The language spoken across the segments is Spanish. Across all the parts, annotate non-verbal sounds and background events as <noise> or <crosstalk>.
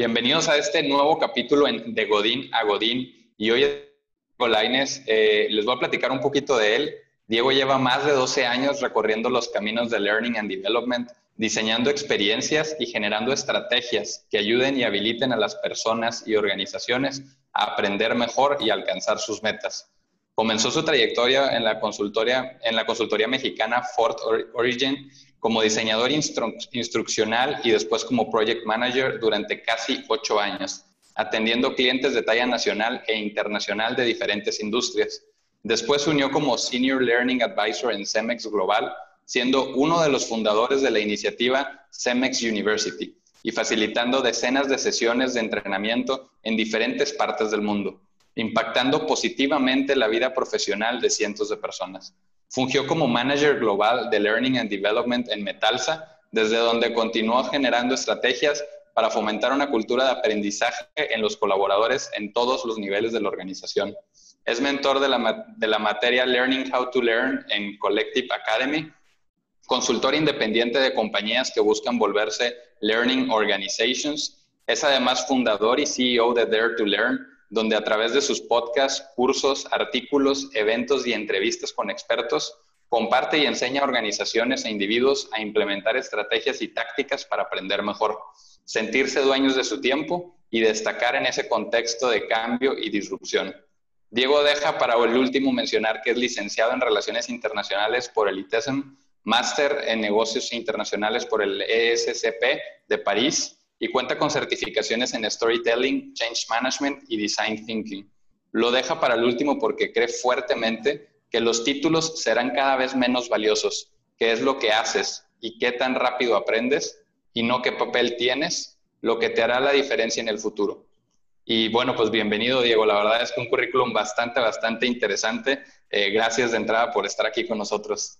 Bienvenidos a este nuevo capítulo de Godín a Godín. Y hoy, Diego Laines, eh, les voy a platicar un poquito de él. Diego lleva más de 12 años recorriendo los caminos de Learning and Development, diseñando experiencias y generando estrategias que ayuden y habiliten a las personas y organizaciones a aprender mejor y alcanzar sus metas. Comenzó su trayectoria en la consultoría, en la consultoría mexicana Fort Origin como diseñador instruccional y después como project manager durante casi ocho años, atendiendo clientes de talla nacional e internacional de diferentes industrias. Después se unió como Senior Learning Advisor en Cemex Global, siendo uno de los fundadores de la iniciativa Cemex University y facilitando decenas de sesiones de entrenamiento en diferentes partes del mundo, impactando positivamente la vida profesional de cientos de personas. Fungió como manager global de Learning and Development en Metalsa, desde donde continuó generando estrategias para fomentar una cultura de aprendizaje en los colaboradores en todos los niveles de la organización. Es mentor de la, de la materia Learning How to Learn en Collective Academy, consultor independiente de compañías que buscan volverse Learning Organizations. Es además fundador y CEO de Dare to Learn, donde a través de sus podcasts, cursos, artículos, eventos y entrevistas con expertos, comparte y enseña a organizaciones e individuos a implementar estrategias y tácticas para aprender mejor, sentirse dueños de su tiempo y destacar en ese contexto de cambio y disrupción. Diego deja para el último mencionar que es licenciado en Relaciones Internacionales por el ITESM, máster en Negocios Internacionales por el ESCP de París y cuenta con certificaciones en Storytelling, Change Management y Design Thinking. Lo deja para el último porque cree fuertemente que los títulos serán cada vez menos valiosos, qué es lo que haces y qué tan rápido aprendes y no qué papel tienes, lo que te hará la diferencia en el futuro. Y bueno, pues bienvenido Diego, la verdad es que un currículum bastante, bastante interesante. Eh, gracias de entrada por estar aquí con nosotros.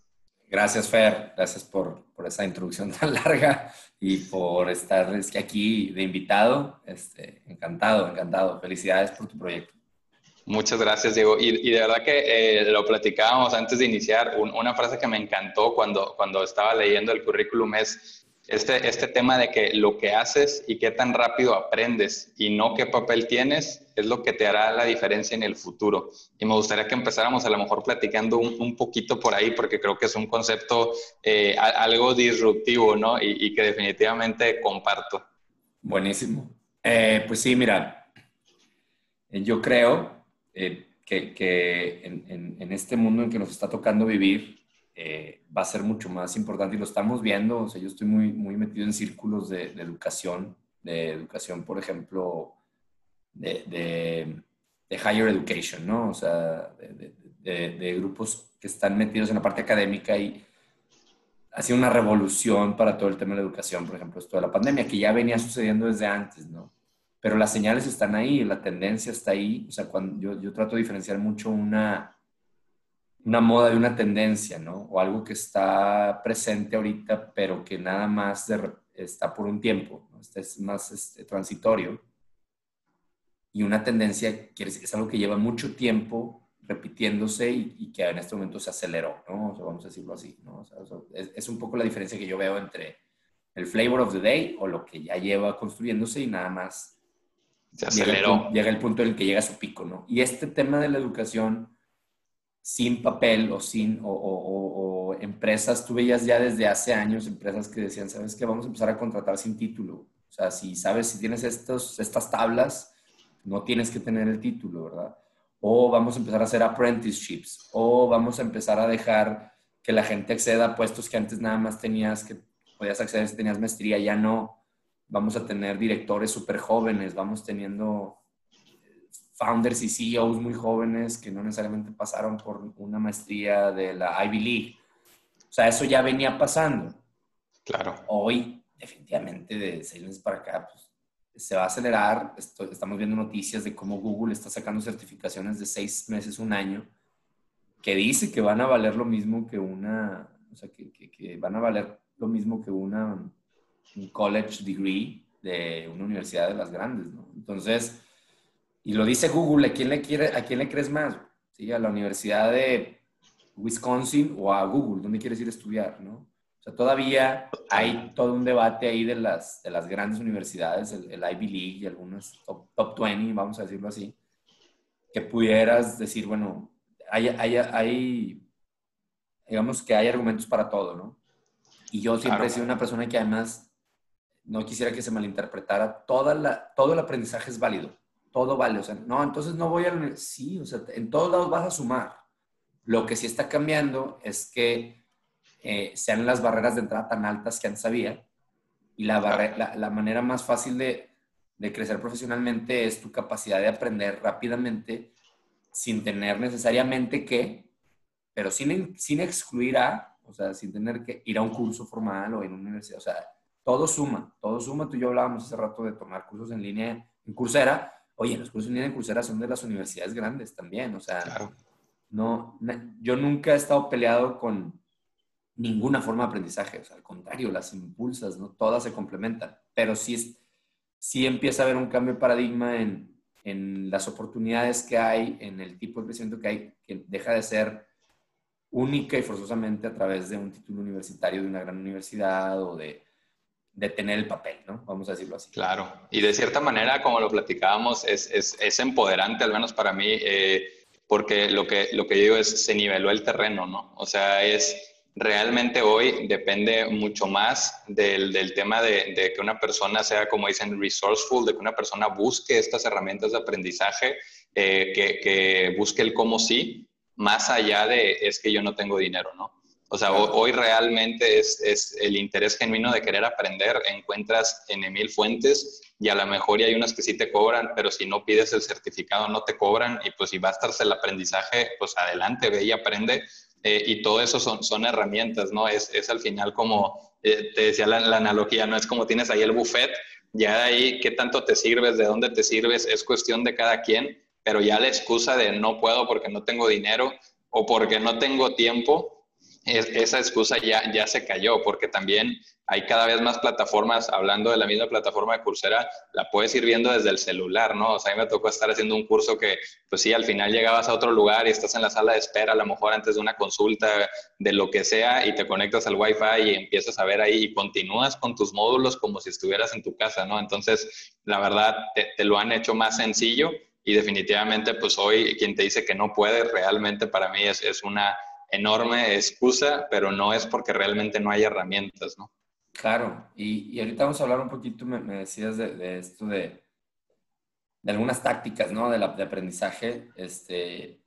Gracias, Fer. Gracias por, por, esa introducción tan <laughs> larga y por estar aquí de invitado. Este, encantado, encantado. Felicidades por tu proyecto. Muchas gracias, Diego. Y, de verdad que eh, lo platicábamos antes de iniciar. una frase que me encantó cuando, cuando estaba leyendo el currículum es este, este tema de que lo que haces y qué tan rápido aprendes y no qué papel tienes es lo que te hará la diferencia en el futuro. Y me gustaría que empezáramos a lo mejor platicando un, poquito por ahí, porque creo que es un concepto eh, algo disruptivo, ¿no? Y, que definitivamente comparto. Buenísimo. Eh, pues sí, mira, eh, yo creo que, que en, en, este mundo en que nos está tocando vivir, eh, va a ser mucho más importante y lo estamos viendo. O sea, yo estoy muy, muy metido en círculos de, educación, de educación, por ejemplo, de, de, higher education, ¿no? O sea, de, grupos que están metidos en la parte académica y ha sido una revolución para todo el tema de la educación, por ejemplo, esto de la pandemia, que ya venía sucediendo desde antes, ¿no? Pero las señales están ahí, la tendencia está ahí. O sea, cuando yo, yo trato de diferenciar mucho una una moda de una tendencia, ¿no? O algo que está presente ahorita, pero que nada más está por un tiempo, ¿no? Este es más este, transitorio. Y una tendencia decir, es algo que lleva mucho tiempo repitiéndose y, que en este momento se aceleró, ¿no? O sea, vamos a decirlo así, ¿no? O sea, es, es, un poco la diferencia que yo veo entre el flavor of the day o lo que ya lleva construyéndose y nada más se aceleró. llega el punto en el que llega a su pico, ¿no? Y este tema de la educación sin papel o sin, o, empresas, tú veías ya desde hace años empresas que decían, ¿sabes qué? Vamos a empezar a contratar sin título. O sea, si sabes, si tienes estos, estas tablas, no tienes que tener el título, ¿verdad? O vamos a empezar a hacer apprenticeships, o vamos a empezar a dejar que la gente acceda a puestos que antes nada más tenías que podías acceder si tenías maestría, ya no. Vamos a tener directores súper jóvenes, vamos teniendo founders y CEOs muy jóvenes que no necesariamente pasaron por una maestría de la Ivy League. O sea, eso ya venía pasando. Claro. Hoy, definitivamente, de seis meses para acá, pues, se va a acelerar. estamos viendo noticias de cómo Google está sacando certificaciones de seis meses, un año, que dice que van a valer lo mismo que una, o sea, que, que van a valer lo mismo que una, un college degree de una universidad de las grandes, ¿no? Entonces, y lo dice Google, ¿a quién le, quiere, a quién le crees más? ¿Sí? ¿A la Universidad de Wisconsin o a Google? ¿Dónde quieres ir a estudiar? ¿no? O sea, todavía hay todo un debate ahí de las, de las grandes universidades, el, Ivy League y algunas top, top 20, vamos a decirlo así, que pudieras decir, bueno, hay, hay, hay, digamos que hay argumentos para todo, ¿no? Y yo siempre he sido una persona que además no quisiera que se malinterpretara, toda la, todo el aprendizaje es válido, todo vale, o sea, no, entonces no voy a la sí, o sea, en todos lados vas a sumar. Lo que sí está cambiando es que eh, sean las barreras de entrada tan altas que antes había y la, la, manera más fácil de, de crecer profesionalmente es tu capacidad de aprender rápidamente sin tener necesariamente que, pero sin, sin excluir a, o sea, sin tener que ir a un curso formal o en una universidad, o sea, todo suma, todo suma. Tú y yo hablábamos hace rato de tomar cursos en línea en Coursera. Oye, los cursos en línea en Coursera son de las universidades grandes también, o sea, no, yo nunca he estado peleado con ninguna forma de aprendizaje, o sea, al contrario, las impulsas, ¿no? Todas se complementan, pero sí, sí empieza a haber un cambio de paradigma en, en las oportunidades que hay, en el tipo de crecimiento que hay, que deja de ser única y forzosamente a través de un título universitario de una gran universidad o de de tener el papel, ¿no? Vamos a decirlo así. Claro, y de cierta manera, como lo platicábamos, es, es, es empoderante, al menos para mí, eh, porque lo que, lo que digo es, se niveló el terreno, ¿no? O sea, es realmente hoy depende mucho más del, del tema de, de, que una persona sea, como dicen, resourceful, de que una persona busque estas herramientas de aprendizaje, eh, que, que busque el cómo sí, más allá de es que yo no tengo dinero, ¿no? O sea, hoy realmente es, el interés genuino de querer aprender. Encuentras en mil fuentes y a lo mejor hay unas que sí te cobran, pero si no pides el certificado no te cobran y pues si va a estarse el aprendizaje, pues adelante, ve y aprende. Eh, y todo eso son, son herramientas, ¿no? Es, es al final como, eh, te decía la, la, analogía, ¿no? Es como tienes ahí el buffet, ya de ahí qué tanto te sirves, de dónde te sirves, es cuestión de cada quien, pero ya la excusa de no puedo porque no tengo dinero o porque no tengo tiempo, esa excusa ya, ya se cayó, porque también hay cada vez más plataformas, hablando de la misma plataforma de Coursera, la puedes ir viendo desde el celular, ¿no? O sea, a mí me tocó estar haciendo un curso que, pues sí, al final llegabas a otro lugar y estás en la sala de espera, a lo mejor antes de una consulta, de lo que sea, y te conectas al Wi-Fi y empiezas a ver ahí y continúas con tus módulos como si estuvieras en tu casa, ¿no? Entonces, la verdad, te, lo han hecho más sencillo y definitivamente, pues hoy quien te dice que no puede, realmente para mí es, es una enorme excusa, pero no es porque realmente no hay herramientas, ¿no? Claro, y, y ahorita vamos a hablar un poquito, me, decías de, esto de, de, algunas tácticas, ¿no? De, la, de aprendizaje, este,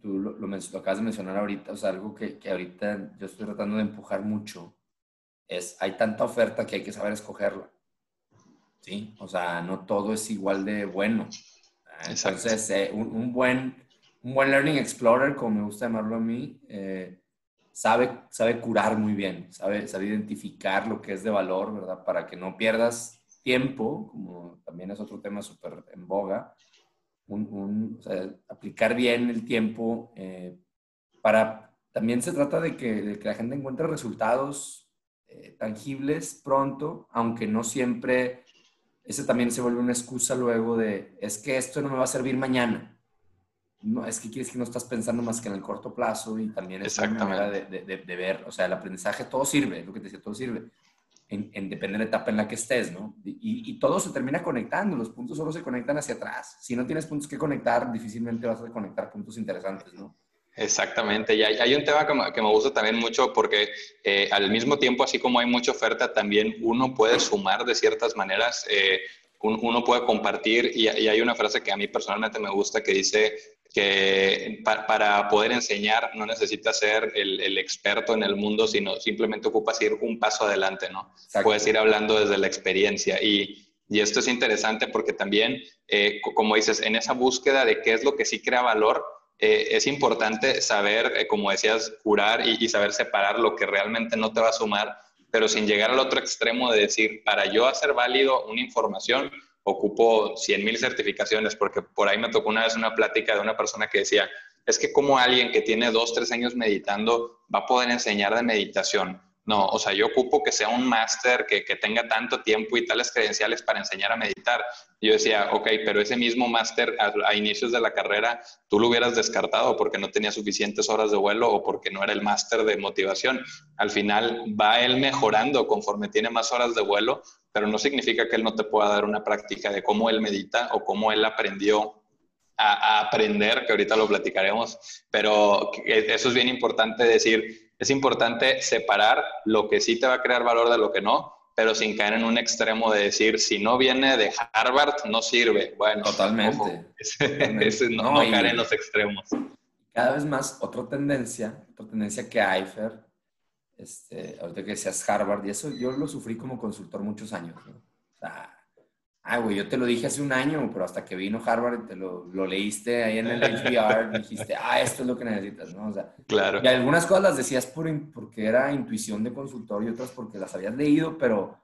tú, lo, lo, acabas de mencionar ahorita, o sea, algo que, que ahorita yo estoy tratando de empujar mucho, es, hay tanta oferta que hay que saber escogerla, ¿sí? O sea, no todo es igual de bueno. Entonces, eh, un, un buen un buen Learning Explorer, como me gusta llamarlo a mí, eh, sabe, sabe curar muy bien, sabe, sabe identificar lo que es de valor, ¿verdad? Para que no pierdas tiempo, como también es otro tema súper en boga, un, o sea, aplicar bien el tiempo eh, para, también se trata de que, de que, la gente encuentre resultados eh, tangibles pronto, aunque no siempre, ese también se vuelve una excusa luego de, es que esto no me va a servir mañana no, es que quieres que no estás pensando más que en el corto plazo y también es una manera de, de, de, ver, o sea, el aprendizaje todo sirve, lo que te decía, todo sirve, en, en depende de la etapa en la que estés, ¿no? Y, y, todo se termina conectando, los puntos solo se conectan hacia atrás. Si no tienes puntos que conectar, difícilmente vas a conectar puntos interesantes, ¿no? Exactamente, y hay, hay un tema que me, que me, gusta también mucho porque eh, al mismo tiempo, así como hay mucha oferta, también uno puede sumar de ciertas maneras. Eh, uno puede compartir y, hay una frase que a mí personalmente me gusta que dice que para poder enseñar no necesitas ser el, experto en el mundo, sino simplemente ocupas ir un paso adelante, ¿no? Puedes ir hablando desde la experiencia y, y esto es interesante porque también, eh, como dices, en esa búsqueda de qué es lo que sí crea valor, eh, es importante saber, eh, como decías, curar y, y saber separar lo que realmente no te va a sumar, pero sin llegar al otro extremo de decir, para yo hacer válido una información, ocupo 100 mil certificaciones, porque por ahí me tocó una vez una plática de una persona que decía, es que como alguien que tiene dos, tres años meditando va a poder enseñar de meditación, No, o sea, yo ocupo que sea un máster que, que, tenga tanto tiempo y tales credenciales para enseñar a meditar. Yo decía, ok, pero ese mismo máster a, inicios de la carrera tú lo hubieras descartado porque no tenía suficientes horas de vuelo o porque no era el máster de motivación. Al final va él mejorando conforme tiene más horas de vuelo, pero no significa que él no te pueda dar una práctica de cómo él medita o cómo él aprendió a, aprender, que ahorita lo platicaremos, pero eso es bien importante decir, es importante separar lo que sí te va a crear valor de lo que no, pero sin caer en un extremo de decir, si no viene de Harvard, no sirve. Bueno, totalmente. <laughs> no, caer en los extremos. Cada vez más, otra tendencia, otra tendencia que hay, Fer, este, ahorita que decías Harvard, y eso yo lo sufrí como consultor muchos años. O sea, Ah, güey, yo te lo dije hace un año, pero hasta que vino Harvard, te lo, lo leíste ahí en el HBR, dijiste, ah, esto es lo que necesitas, ¿no? O sea, claro. Y algunas cosas las decías por, porque era intuición de consultor y otras porque las habías leído, pero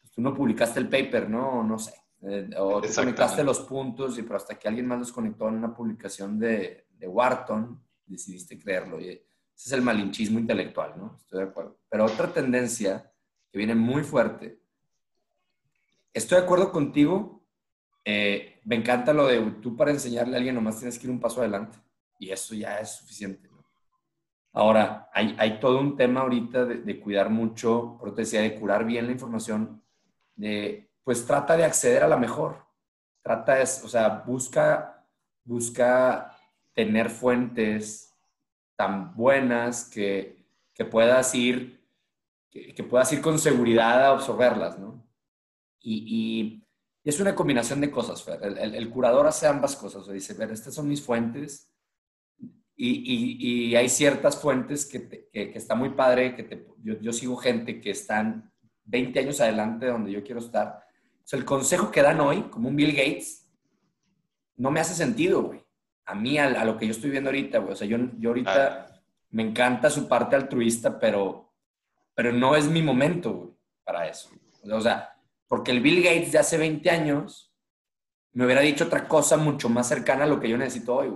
pues, tú no publicaste el paper, ¿no? No sé. Eh, o te conectaste los puntos, y pero hasta que alguien más los conectó en una publicación de, de Wharton, decidiste creerlo. Y ese es el malinchismo intelectual, ¿no? Estoy de acuerdo. Pero otra tendencia que viene muy fuerte estoy de acuerdo contigo. Eh, me encanta lo de tú para enseñarle a alguien nomás tienes que ir un paso adelante y eso ya es suficiente. Ahora, hay, todo un tema ahorita de, cuidar mucho, pero te decía, de curar bien la información, de, pues trata de acceder a la mejor. Trata de, o sea, busca, busca tener fuentes tan buenas que, que puedas ir, que, que puedas con seguridad a absorberlas, ¿no? Y, es una combinación de cosas, Fer. El, curador hace ambas cosas. O dice, ver, estas son mis fuentes. Y, hay ciertas fuentes que, que, está muy padre, que yo, sigo gente que están 20 años adelante de donde yo quiero estar. O el consejo que dan hoy, como un Bill Gates, no me hace sentido, güey. A mí, a, lo que yo estoy viendo ahorita, güey. O sea, yo, yo ahorita me encanta su parte altruista, pero, pero no es mi momento, güey, para eso. O sea, porque el Bill Gates de hace 20 años me hubiera dicho otra cosa mucho más cercana a lo que yo necesito hoy.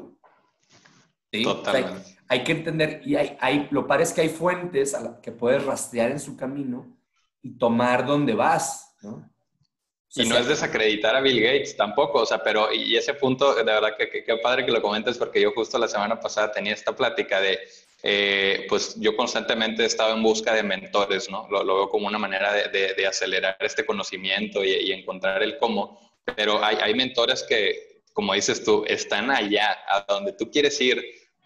¿Sí? Totalmente. hay, que entender, y hay, hay, lo padre es que hay fuentes a las que puedes rastrear en su camino y tomar donde vas, ¿no? Y no es desacreditar a Bill Gates tampoco, o sea, pero y ese punto, de verdad que qué padre que lo comentes porque yo justo la semana pasada tenía esta plática de eh, pues yo constantemente he estado en busca de mentores, ¿no? Lo, veo como una manera de, acelerar este conocimiento y, encontrar el cómo. Pero hay, hay mentores que, como dices tú, están allá, a donde tú quieres ir,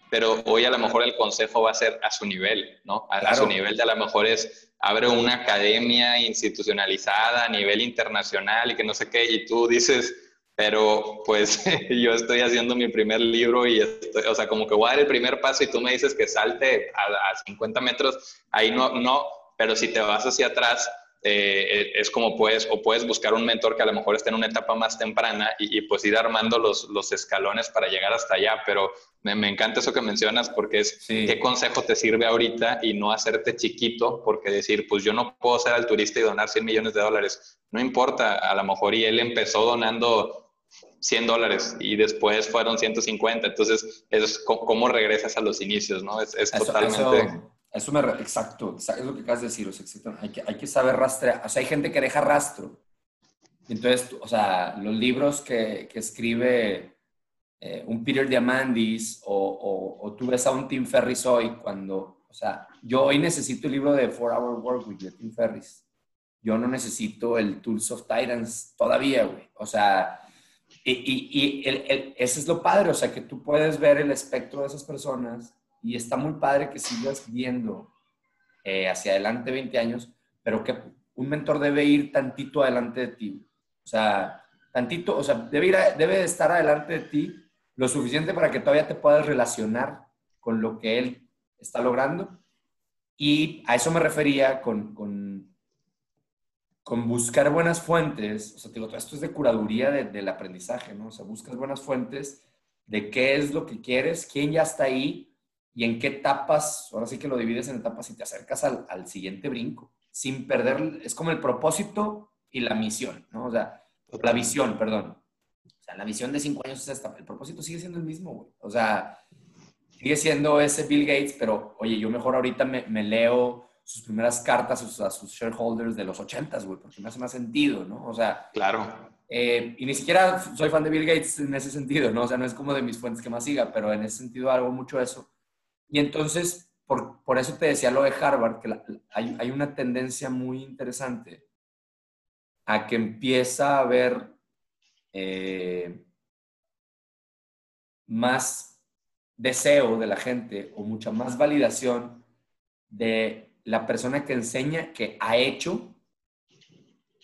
pero hoy a lo mejor el consejo va a ser a su nivel, ¿no? A, a, su nivel de a lo mejor es abre una academia institucionalizada a nivel internacional y que no sé qué, y tú dices, pero pues <laughs> yo estoy haciendo mi primer libro y, estoy, o sea, como que voy a dar el primer paso y tú me dices que salte a, a 50 metros, ahí no, no, pero si te vas hacia atrás, eh, es como puedes, o puedes buscar un mentor que a lo mejor esté en una etapa más temprana y, pues ir armando los, los, escalones para llegar hasta allá, pero me, me encanta eso que mencionas porque es qué consejo te sirve ahorita y no hacerte chiquito porque decir, pues yo no puedo ser turista y donar 100 millones de dólares, no importa, a lo mejor y él empezó donando 100 dólares y después fueron 150. Entonces, es cómo regresas a los inicios, ¿no? Es, totalmente... Eso, me... Exacto, es lo que acabas de decir. hay, que, hay que saber rastrear. O sea, hay gente que deja rastro. Entonces, o sea, los libros que, que escribe eh, un Peter Diamandis o, o, o, tú ves a un Tim Ferris hoy cuando, o sea, yo hoy necesito el libro de Four Hour Work Week de Tim Ferris. Yo no necesito el Tools of Titans todavía, güey. O sea, y, y, ese es lo padre, o sea, que tú puedes ver el espectro de esas personas y está muy padre que sigas viendo eh, hacia adelante 20 años, pero que un mentor debe ir tantito adelante de ti. O sea, tantito, o sea, debe, ir debe estar adelante de ti lo suficiente para que todavía te puedas relacionar con lo que él está logrando. Y a eso me refería con, con con buscar buenas fuentes, o sea, te digo, esto es de curaduría del aprendizaje, ¿no? O sea, buscas buenas fuentes de qué es lo que quieres, quién ya está ahí y en qué etapas, ahora sí que lo divides en etapas y te acercas al, siguiente brinco, sin perder, es como el propósito y la misión, ¿no? O sea, la visión, perdón. O sea, la visión de cinco años es esta, el propósito sigue siendo el mismo, güey. O sea, sigue siendo ese Bill Gates, pero oye, yo mejor ahorita me, me leo sus primeras cartas a sus, shareholders de los 80s, güey, porque me hace más sentido, ¿no? O sea, claro. Eh, y ni siquiera soy fan de Bill Gates en ese sentido, ¿no? O sea, no es como de mis fuentes que más siga, pero en ese sentido hago mucho eso. Y entonces, por, por eso te decía lo de Harvard, que hay, hay, una tendencia muy interesante a que empieza a haber eh, más deseo de la gente o mucha más validación de la persona que enseña que ha hecho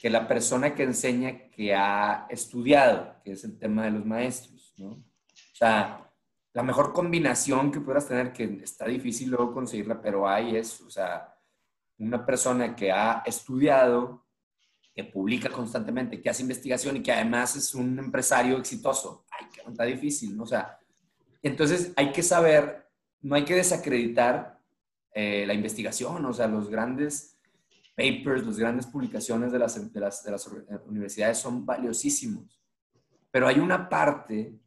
que la persona que enseña que ha estudiado, que es el tema de los maestros, ¿no? O sea, la mejor combinación que puedas tener, que está difícil luego conseguirla, pero hay es, o sea, una persona que ha estudiado, que publica constantemente, que hace investigación y que además es un empresario exitoso. Ay, que está difícil, ¿no? O sea, entonces hay que saber, no hay que desacreditar eh, la investigación, o sea, los grandes papers, las grandes publicaciones de las, de las, de las universidades son valiosísimos. Pero hay una parte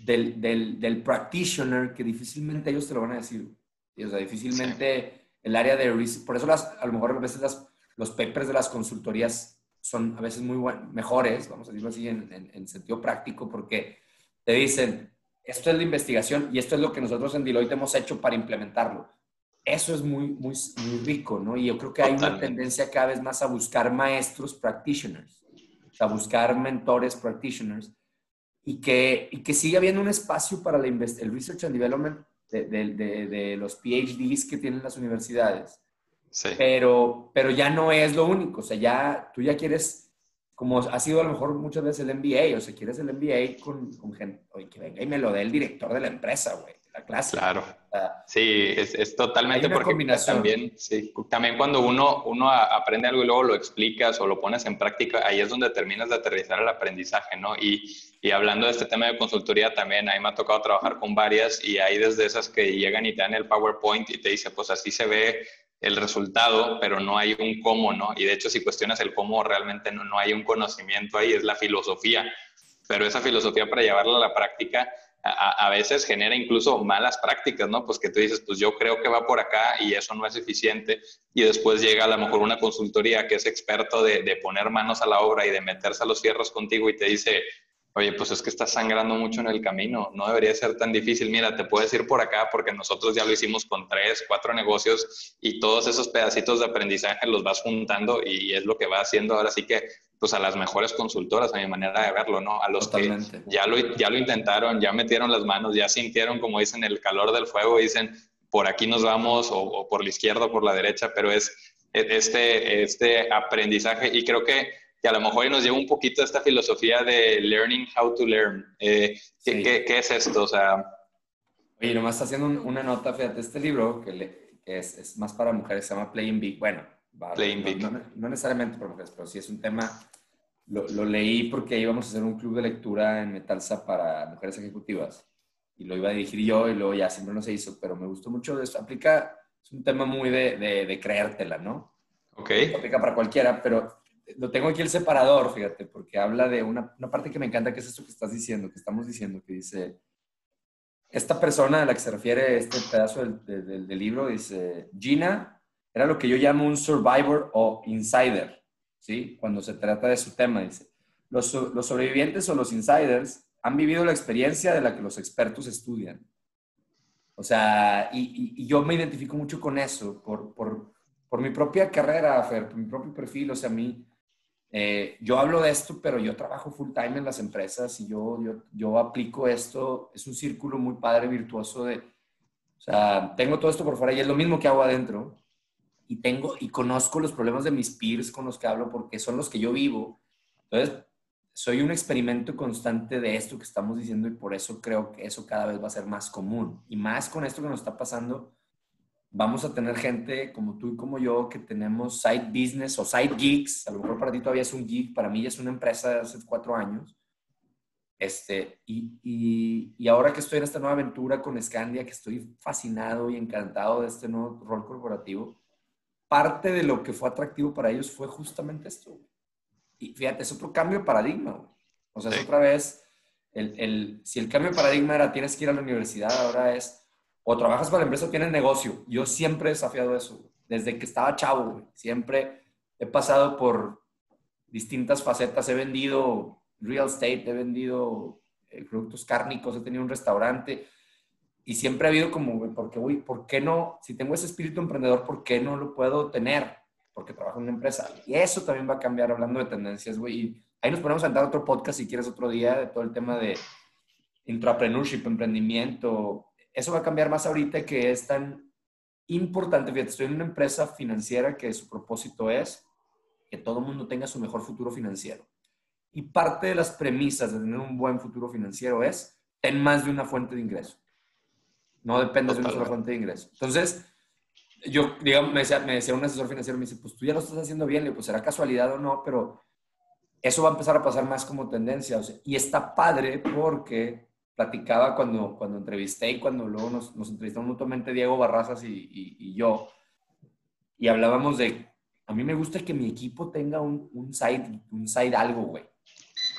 del, del, del, practitioner que difícilmente ellos te lo van a decir. O sea, difícilmente el área de Por eso las, a lo mejor a veces las, los papers de las consultorías son a veces muy mejores, vamos a decirlo así, en, en, sentido práctico, porque te dicen, esto es la investigación y esto es lo que nosotros en Deloitte hemos hecho para implementarlo eso es muy, muy, muy rico, ¿no? Y yo creo que hay una tendencia cada vez más a buscar maestros practitioners, a buscar mentores practitioners, y que, y que sigue habiendo un espacio para la el research and development de, de, de, los PhDs que tienen las universidades. Sí. Pero, pero ya no es lo único, o sea, ya tú ya quieres, como ha sido a lo mejor muchas veces el MBA, o sea, quieres el MBA con, con gente, oye, que venga y me lo dé el director de la empresa, güey la clase. Claro. sí, es, es totalmente porque también, sí, también cuando uno, uno aprende algo y luego lo explicas o lo pones en práctica, ahí es donde terminas de aterrizar el aprendizaje, ¿no? Y, y hablando de este tema de consultoría también, a mí me ha tocado trabajar con varias y hay desde esas que llegan y te dan el PowerPoint y te dice, pues así se ve el resultado, pero no hay un cómo, ¿no? Y de hecho, si cuestionas el cómo, realmente no, no hay un conocimiento ahí, es la filosofía. Pero esa filosofía para llevarla a la práctica a, veces genera incluso malas prácticas, ¿no? Pues que tú dices, pues yo creo que va por acá y eso no es eficiente. Y después llega a lo mejor una consultoría que es experto de, poner manos a la obra y de meterse a los fierros contigo y te dice, oye, pues es que estás sangrando mucho en el camino, no debería ser tan difícil, mira, te puedes ir por acá porque nosotros ya lo hicimos con tres, cuatro negocios y todos esos pedacitos de aprendizaje los vas juntando y es lo que va haciendo ahora sí que pues a las mejores consultoras, a mi manera de verlo, ¿no? A los que ya lo, ya lo intentaron, ya metieron las manos, ya sintieron, como dicen, el calor del fuego, dicen, por aquí nos vamos, o, por la izquierda o por la derecha, pero es este, este aprendizaje y creo que, que a lo mejor nos lleva un poquito a esta filosofía de learning how to learn. Eh, ¿qué, ¿qué, es esto? O sea... Oye, nomás está haciendo una nota, fíjate, este libro que, es, es, más para mujeres, se llama Playing Big. Bueno, Playing Big. No, no, necesariamente para mujeres, pero sí es un tema lo, leí porque íbamos a hacer un club de lectura en Metalsa para mujeres ejecutivas y lo iba a dirigir yo y luego ya siempre no se hizo, pero me gustó mucho eso. Aplica, es un tema muy de, de, creértela, ¿no? Ok. Aplica para cualquiera, pero lo tengo aquí el separador, fíjate, porque habla de una, una parte que me encanta, que es esto que estás diciendo, que estamos diciendo, que dice, esta persona a la que se refiere este pedazo del, del libro, dice, Gina era lo que yo llamo un survivor o insider. ¿Sí? Cuando se trata de su tema, dice, los, los sobrevivientes o los insiders han vivido la experiencia de la que los expertos estudian. O sea, y, y, yo me identifico mucho con eso, por, por, por, mi propia carrera, Fer, por mi propio perfil. O sea, a mí, eh, yo hablo de esto, pero yo trabajo full time en las empresas y yo, yo, yo aplico esto. Es un círculo muy padre, virtuoso de, o sea, tengo todo esto por fuera y es lo mismo que hago adentro y tengo y conozco los problemas de mis peers con los que hablo porque son los que yo vivo. Entonces, soy un experimento constante de esto que estamos diciendo y por eso creo que eso cada vez va a ser más común. Y más con esto que nos está pasando, vamos a tener gente como tú y como yo que tenemos side business o side gigs. A lo mejor para ti todavía es un gig, para mí ya es una empresa de hace cuatro años. Este, y, y, y, ahora que estoy en esta nueva aventura con Scandia, que estoy fascinado y encantado de este nuevo rol corporativo, parte de lo que fue atractivo para ellos fue justamente esto. Y fíjate, es otro cambio de paradigma. O sea, es otra vez, el, el, si el cambio de paradigma era tienes que ir a la universidad, ahora es o trabajas para la empresa o tienes negocio. Yo siempre he desafiado eso. desde que estaba chavo, Siempre he pasado por distintas facetas. He vendido real estate, he vendido eh, productos cárnicos, he tenido un restaurante y siempre ha habido como, güey, porque, güey, ¿por qué no? Si tengo ese espíritu emprendedor, ¿por qué no lo puedo tener? Porque trabajo en una empresa. Y eso también va a cambiar hablando de tendencias, güey. Ahí nos ponemos a entrar otro podcast si quieres otro día de todo el tema de intrapreneurship, emprendimiento. Eso va a cambiar más ahorita que es tan importante. Fíjate, estoy en una empresa financiera que su propósito es que todo el mundo tenga su mejor futuro financiero. Y parte de las premisas de tener un buen futuro financiero es ten más de una fuente de ingreso. No dependes de una sola fuente de ingreso. Entonces, yo, digamos, me decía, me decía un asesor financiero, me dice, pues tú ya lo estás haciendo bien, le pues será casualidad o no, pero eso va a empezar a pasar más como tendencia. y está padre porque platicaba cuando, cuando entrevisté y cuando luego nos, nos entrevistamos mutuamente Diego Barrazas y, y, yo, y hablábamos de, a mí me gusta que mi equipo tenga un, un side, un side algo, güey.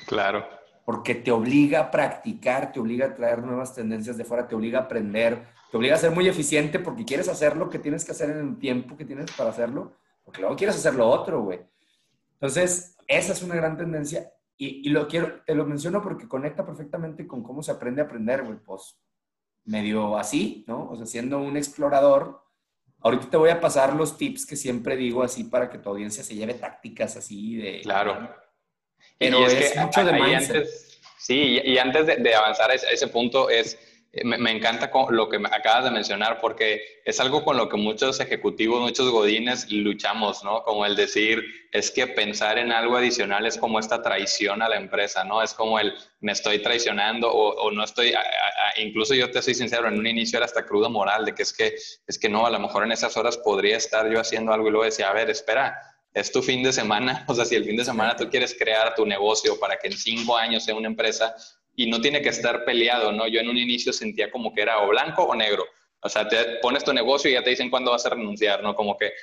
Claro. Porque te obliga a practicar, te obliga a traer nuevas tendencias de fuera, te obliga a aprender, te obliga a ser muy eficiente porque quieres hacer lo que tienes que hacer en el tiempo que tienes para hacerlo, porque luego quieres hacer lo otro, güey. Entonces, esa es una gran tendencia y, lo quiero, te lo menciono porque conecta perfectamente con cómo se aprende a aprender, güey. Pues medio así, ¿no? O sea, siendo un explorador, ahorita te voy a pasar los tips que siempre digo así para que tu audiencia se lleve tácticas así de... Claro. Pero es, mucho de mindset. sí, y antes de, avanzar a ese punto es me, encanta lo que acabas de mencionar porque es algo con lo que muchos ejecutivos, muchos godines luchamos, ¿no? Como el decir, es que pensar en algo adicional es como esta traición a la empresa, ¿no? Es como el, me estoy traicionando o, no estoy, incluso yo te soy sincero, en un inicio era hasta crudo moral de que es que, es que no, a lo mejor en esas horas podría estar yo haciendo algo y luego decía, a ver, espera, es tu fin de semana, <laughs> o sea, si el fin de semana tú quieres crear tu negocio para que en cinco años sea una empresa, y no tiene que estar peleado, ¿no? Yo en un inicio sentía como que era o blanco o negro. O sea, te pones tu negocio y ya te dicen cuándo vas a renunciar, ¿no? Como que,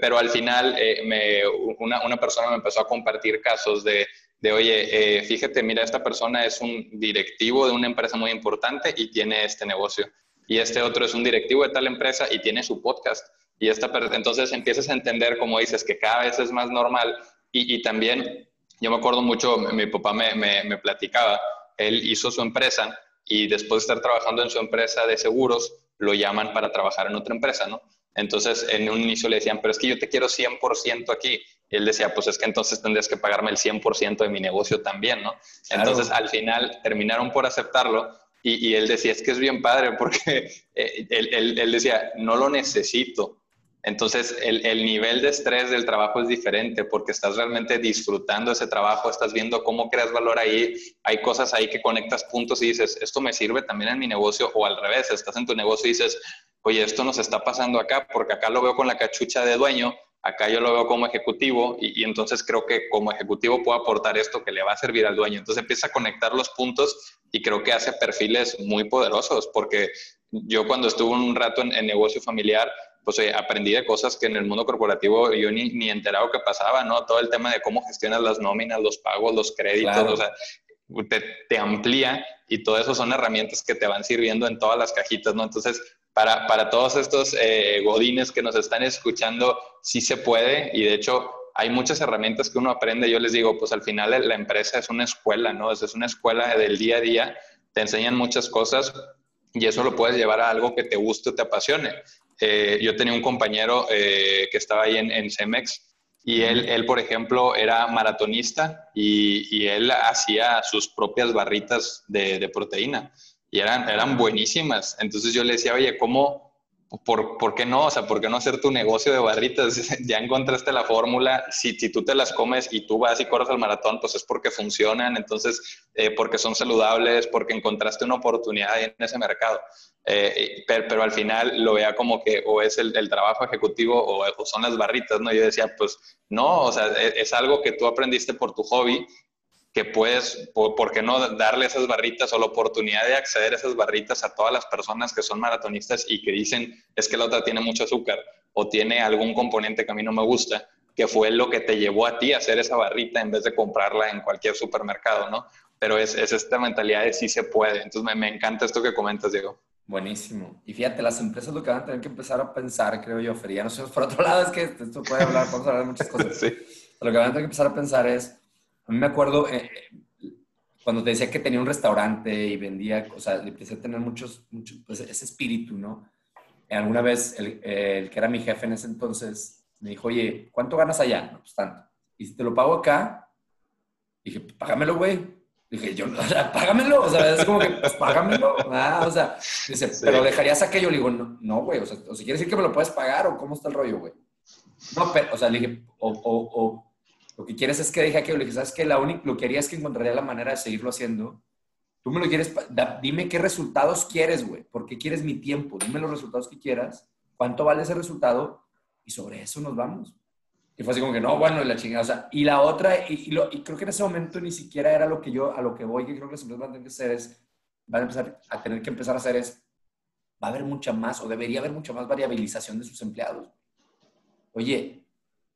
pero al final eh, me, una, una, persona me empezó a compartir casos de, de oye, eh, fíjate, mira, esta persona es un directivo de una empresa muy importante y tiene este negocio. Y este otro es un directivo de tal empresa y tiene su podcast. Y esta, entonces empiezas a entender, como dices, que cada vez es más normal. Y, y también, yo me acuerdo mucho, mi papá me, me, me platicaba, él hizo su empresa y después de estar trabajando en su empresa de seguros, lo llaman para trabajar en otra empresa, ¿no? Entonces, en un inicio le decían, pero es que yo te quiero 100% aquí. Y él decía, pues es que entonces tendrías que pagarme el 100% de mi negocio también, ¿no? Entonces, al final, terminaron por aceptarlo y, él decía, es que es bien padre porque <laughs> eh, él decía, no lo necesito, entonces, el, nivel de estrés del trabajo es diferente porque estás realmente disfrutando ese trabajo, estás viendo cómo creas valor ahí, hay cosas ahí que conectas puntos y dices, esto me sirve también en mi negocio, o al revés, estás en tu negocio y dices, oye, esto nos está pasando acá porque acá lo veo con la cachucha de dueño, acá yo lo veo como ejecutivo y, y entonces creo que como ejecutivo puedo aportar esto que le va a servir al dueño. Entonces empieza a conectar los puntos y creo que hace perfiles muy poderosos porque yo cuando estuve un rato en negocio familiar, pues eh, aprendí de cosas que en el mundo corporativo yo ni, ni enterado que pasaba, ¿no? Todo el tema de cómo gestionas las nóminas, los pagos, los créditos, o sea, te, te, amplía y todo eso son herramientas que te van sirviendo en todas las cajitas, ¿no? Entonces, para, para todos estos eh, godines que nos están escuchando, sí se puede y de hecho hay muchas herramientas que uno aprende. Yo les digo, pues al final la empresa es una escuela, ¿no? Es una escuela del día a día, te enseñan muchas cosas y eso lo puedes llevar a algo que te guste o te apasione. Eh, yo tenía un compañero eh, que estaba ahí en, en Cemex y él, él, por ejemplo, era maratonista y, y él hacía sus propias barritas de, de, proteína y eran, eran buenísimas. Entonces yo le decía, oye, ¿cómo, ¿por, ¿por, qué no? O sea, ¿por qué no hacer tu negocio de barritas? <laughs> ya encontraste la fórmula, si, si, tú te las comes y tú vas y corres al maratón, pues es porque funcionan, entonces, eh, porque son saludables, porque encontraste una oportunidad en ese mercado. Eh, pero, al final lo vea como que o es el, el trabajo ejecutivo o, son las barritas, ¿no? Yo decía, pues no, o sea, es, es algo que tú aprendiste por tu hobby que puedes, por, qué no darle esas barritas o la oportunidad de acceder a esas barritas a todas las personas que son maratonistas y que dicen, es que la otra tiene mucho azúcar o tiene algún componente que a mí no me gusta, que fue lo que te llevó a ti a hacer esa barrita en vez de comprarla en cualquier supermercado, ¿no? Pero es, es esta mentalidad de sí se puede. Entonces me, me encanta esto que comentas, Diego. Buenísimo. Y fíjate, las empresas lo que van a tener que empezar a pensar, creo yo, Feria, no sé, <laughs> por otro lado es que esto puede hablar, podemos hablar de muchas cosas. <laughs> Sí. Lo que van a tener que empezar a pensar es, a mí me acuerdo eh, cuando te decía que tenía un restaurante y vendía, o sea, empecé a tener muchos, muchos pues ese espíritu, ¿no? Alguna vez el, el, que era mi jefe en ese entonces me dijo, oye, ¿cuánto ganas allá? No, pues tanto. Y si te lo pago acá, dije, págamelo, güey. Dije, yo, o sea, págamelo, o sea, es como que, pues págamelo. Ah, o sea, dice, pero dejarías aquello. Le digo, no, güey, o sea, o si quieres decir que me lo puedes pagar o cómo está el rollo, güey. No, pero, o sea, le dije, o, o, o lo que quieres es que deje aquello. Le dije, ¿sabes qué? La única, lo que haría es que encontraría la manera de seguirlo haciendo. Tú me lo quieres, dime qué resultados quieres, güey. ¿Por qué quieres mi tiempo? Dime los resultados que quieras. ¿Cuánto vale ese resultado? Y sobre eso nos vamos. Y fue así como que, no, bueno, y la chingada. O sea, y la otra, y, lo, y, creo que en ese momento ni siquiera era lo que yo, a lo que voy, que creo que las empresas van a tener que hacer es, van a empezar a tener que empezar a hacer es, va a haber mucha más, o debería haber mucha más variabilización de sus empleados. Oye,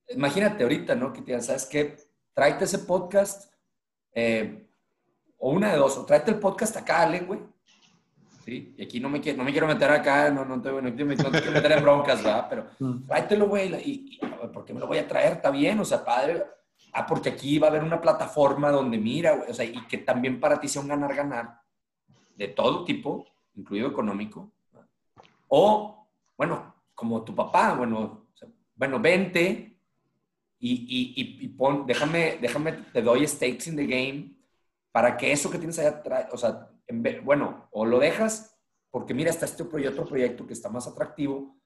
imagínate ahorita, ¿no? Que te ¿sabes qué? Tráete ese podcast, eh, o una de dos, o tráete el podcast acá, Ale, güey, y aquí no me, quiero, no me quiero meter acá, no, no, te, no, te, no quiero meter en broncas, ¿verdad? Pero <laughs> mm. tráetelo, güey, y, ¿por qué me lo voy a traer? Está bien, o sea, padre. Ah, porque aquí va a haber una plataforma donde mira, güey, o sea, y que también para ti sea un ganar-ganar de todo tipo, incluido económico. O, bueno, como tu papá, bueno, bueno, vente y, y, y, pon, déjame, déjame, te doy stakes in the game para que eso que tienes allá, o sea, bueno, o lo dejas porque mira, está este otro proyecto que está más atractivo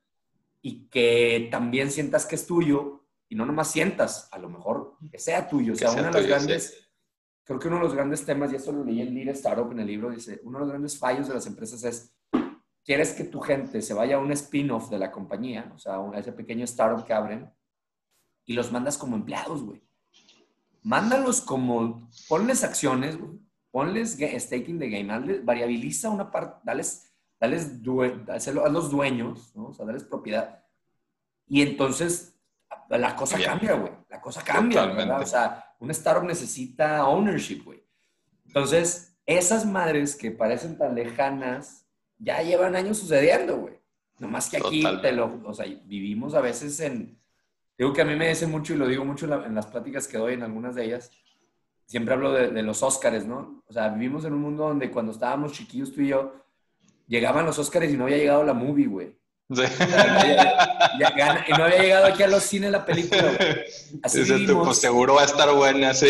y que también sientas que es tuyo y no nomás sientas, a lo mejor que sea tuyo. O sea, uno de los grandes, creo que uno de los grandes temas, y esto lo leí en Lead Startup en el libro, dice, uno de los grandes fallos de las empresas es, quieres que tu gente se vaya a un spin-off de la compañía, o sea, a ese pequeño startup que abren, y los mandas como empleados, güey. Mándalos como, ponles acciones, güey ponles staking the game, variabiliza una parte, dales, dales, a los dueños, ¿no? O sea, dales propiedad. Y entonces la cosa cambia, güey. La cosa cambia, ¿verdad? O sea, un startup necesita ownership, güey. Entonces, esas madres que parecen tan lejanas ya llevan años sucediendo, güey. Nomás que aquí te lo, o sea, vivimos a veces en, digo que a mí me dice mucho y lo digo mucho en, las pláticas que doy en algunas de ellas, siempre hablo de, los Óscares, ¿no? O sea, vivimos en un mundo donde cuando estábamos chiquillos tú y yo, llegaban los Óscares y no había llegado la movie, güey. Sí. y no había llegado aquí a los cines la película. Güey. Así vivimos. Pues seguro va a estar buena, sí.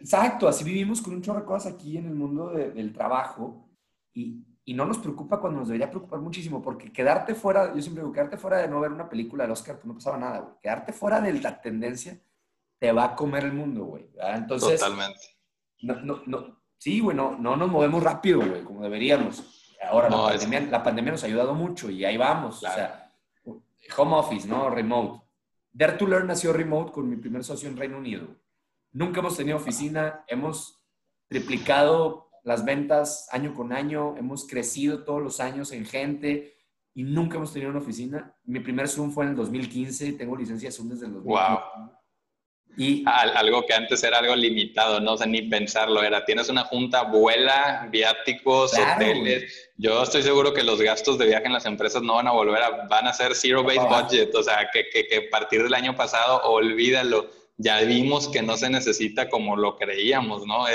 Exacto, así vivimos con un chorro de cosas aquí en el mundo del trabajo y, y, no nos preocupa cuando nos debería preocupar muchísimo, porque quedarte fuera, yo siempre digo, quedarte fuera de no ver una película del Oscar, pues no pasaba nada, güey. Quedarte fuera de la tendencia te va a comer el mundo, güey. Entonces, Totalmente. No, no, no, sí, güey, no, nos movemos rápido, güey, como deberíamos. Ahora, la, pandemia, la, pandemia, nos ha ayudado mucho y ahí vamos. O sea, home office, ¿no? Remote. Dare to Learn nació remote con mi primer socio en Reino Unido. Nunca hemos tenido oficina, hemos triplicado las ventas año con año, hemos crecido todos los años en gente y nunca hemos tenido una oficina. Mi primer Zoom fue en el 2015, tengo licencia de Zoom desde el 2015. Wow. Y algo que antes era algo limitado, no sé ni pensarlo, era tienes una junta, vuela, viáticos, hoteles. Yo estoy seguro que los gastos de viaje en las empresas no van a volver a, van a ser zero base budget, o sea, que, que, que a partir del año pasado, olvídalo, ya vimos que no se necesita como lo creíamos, ¿no?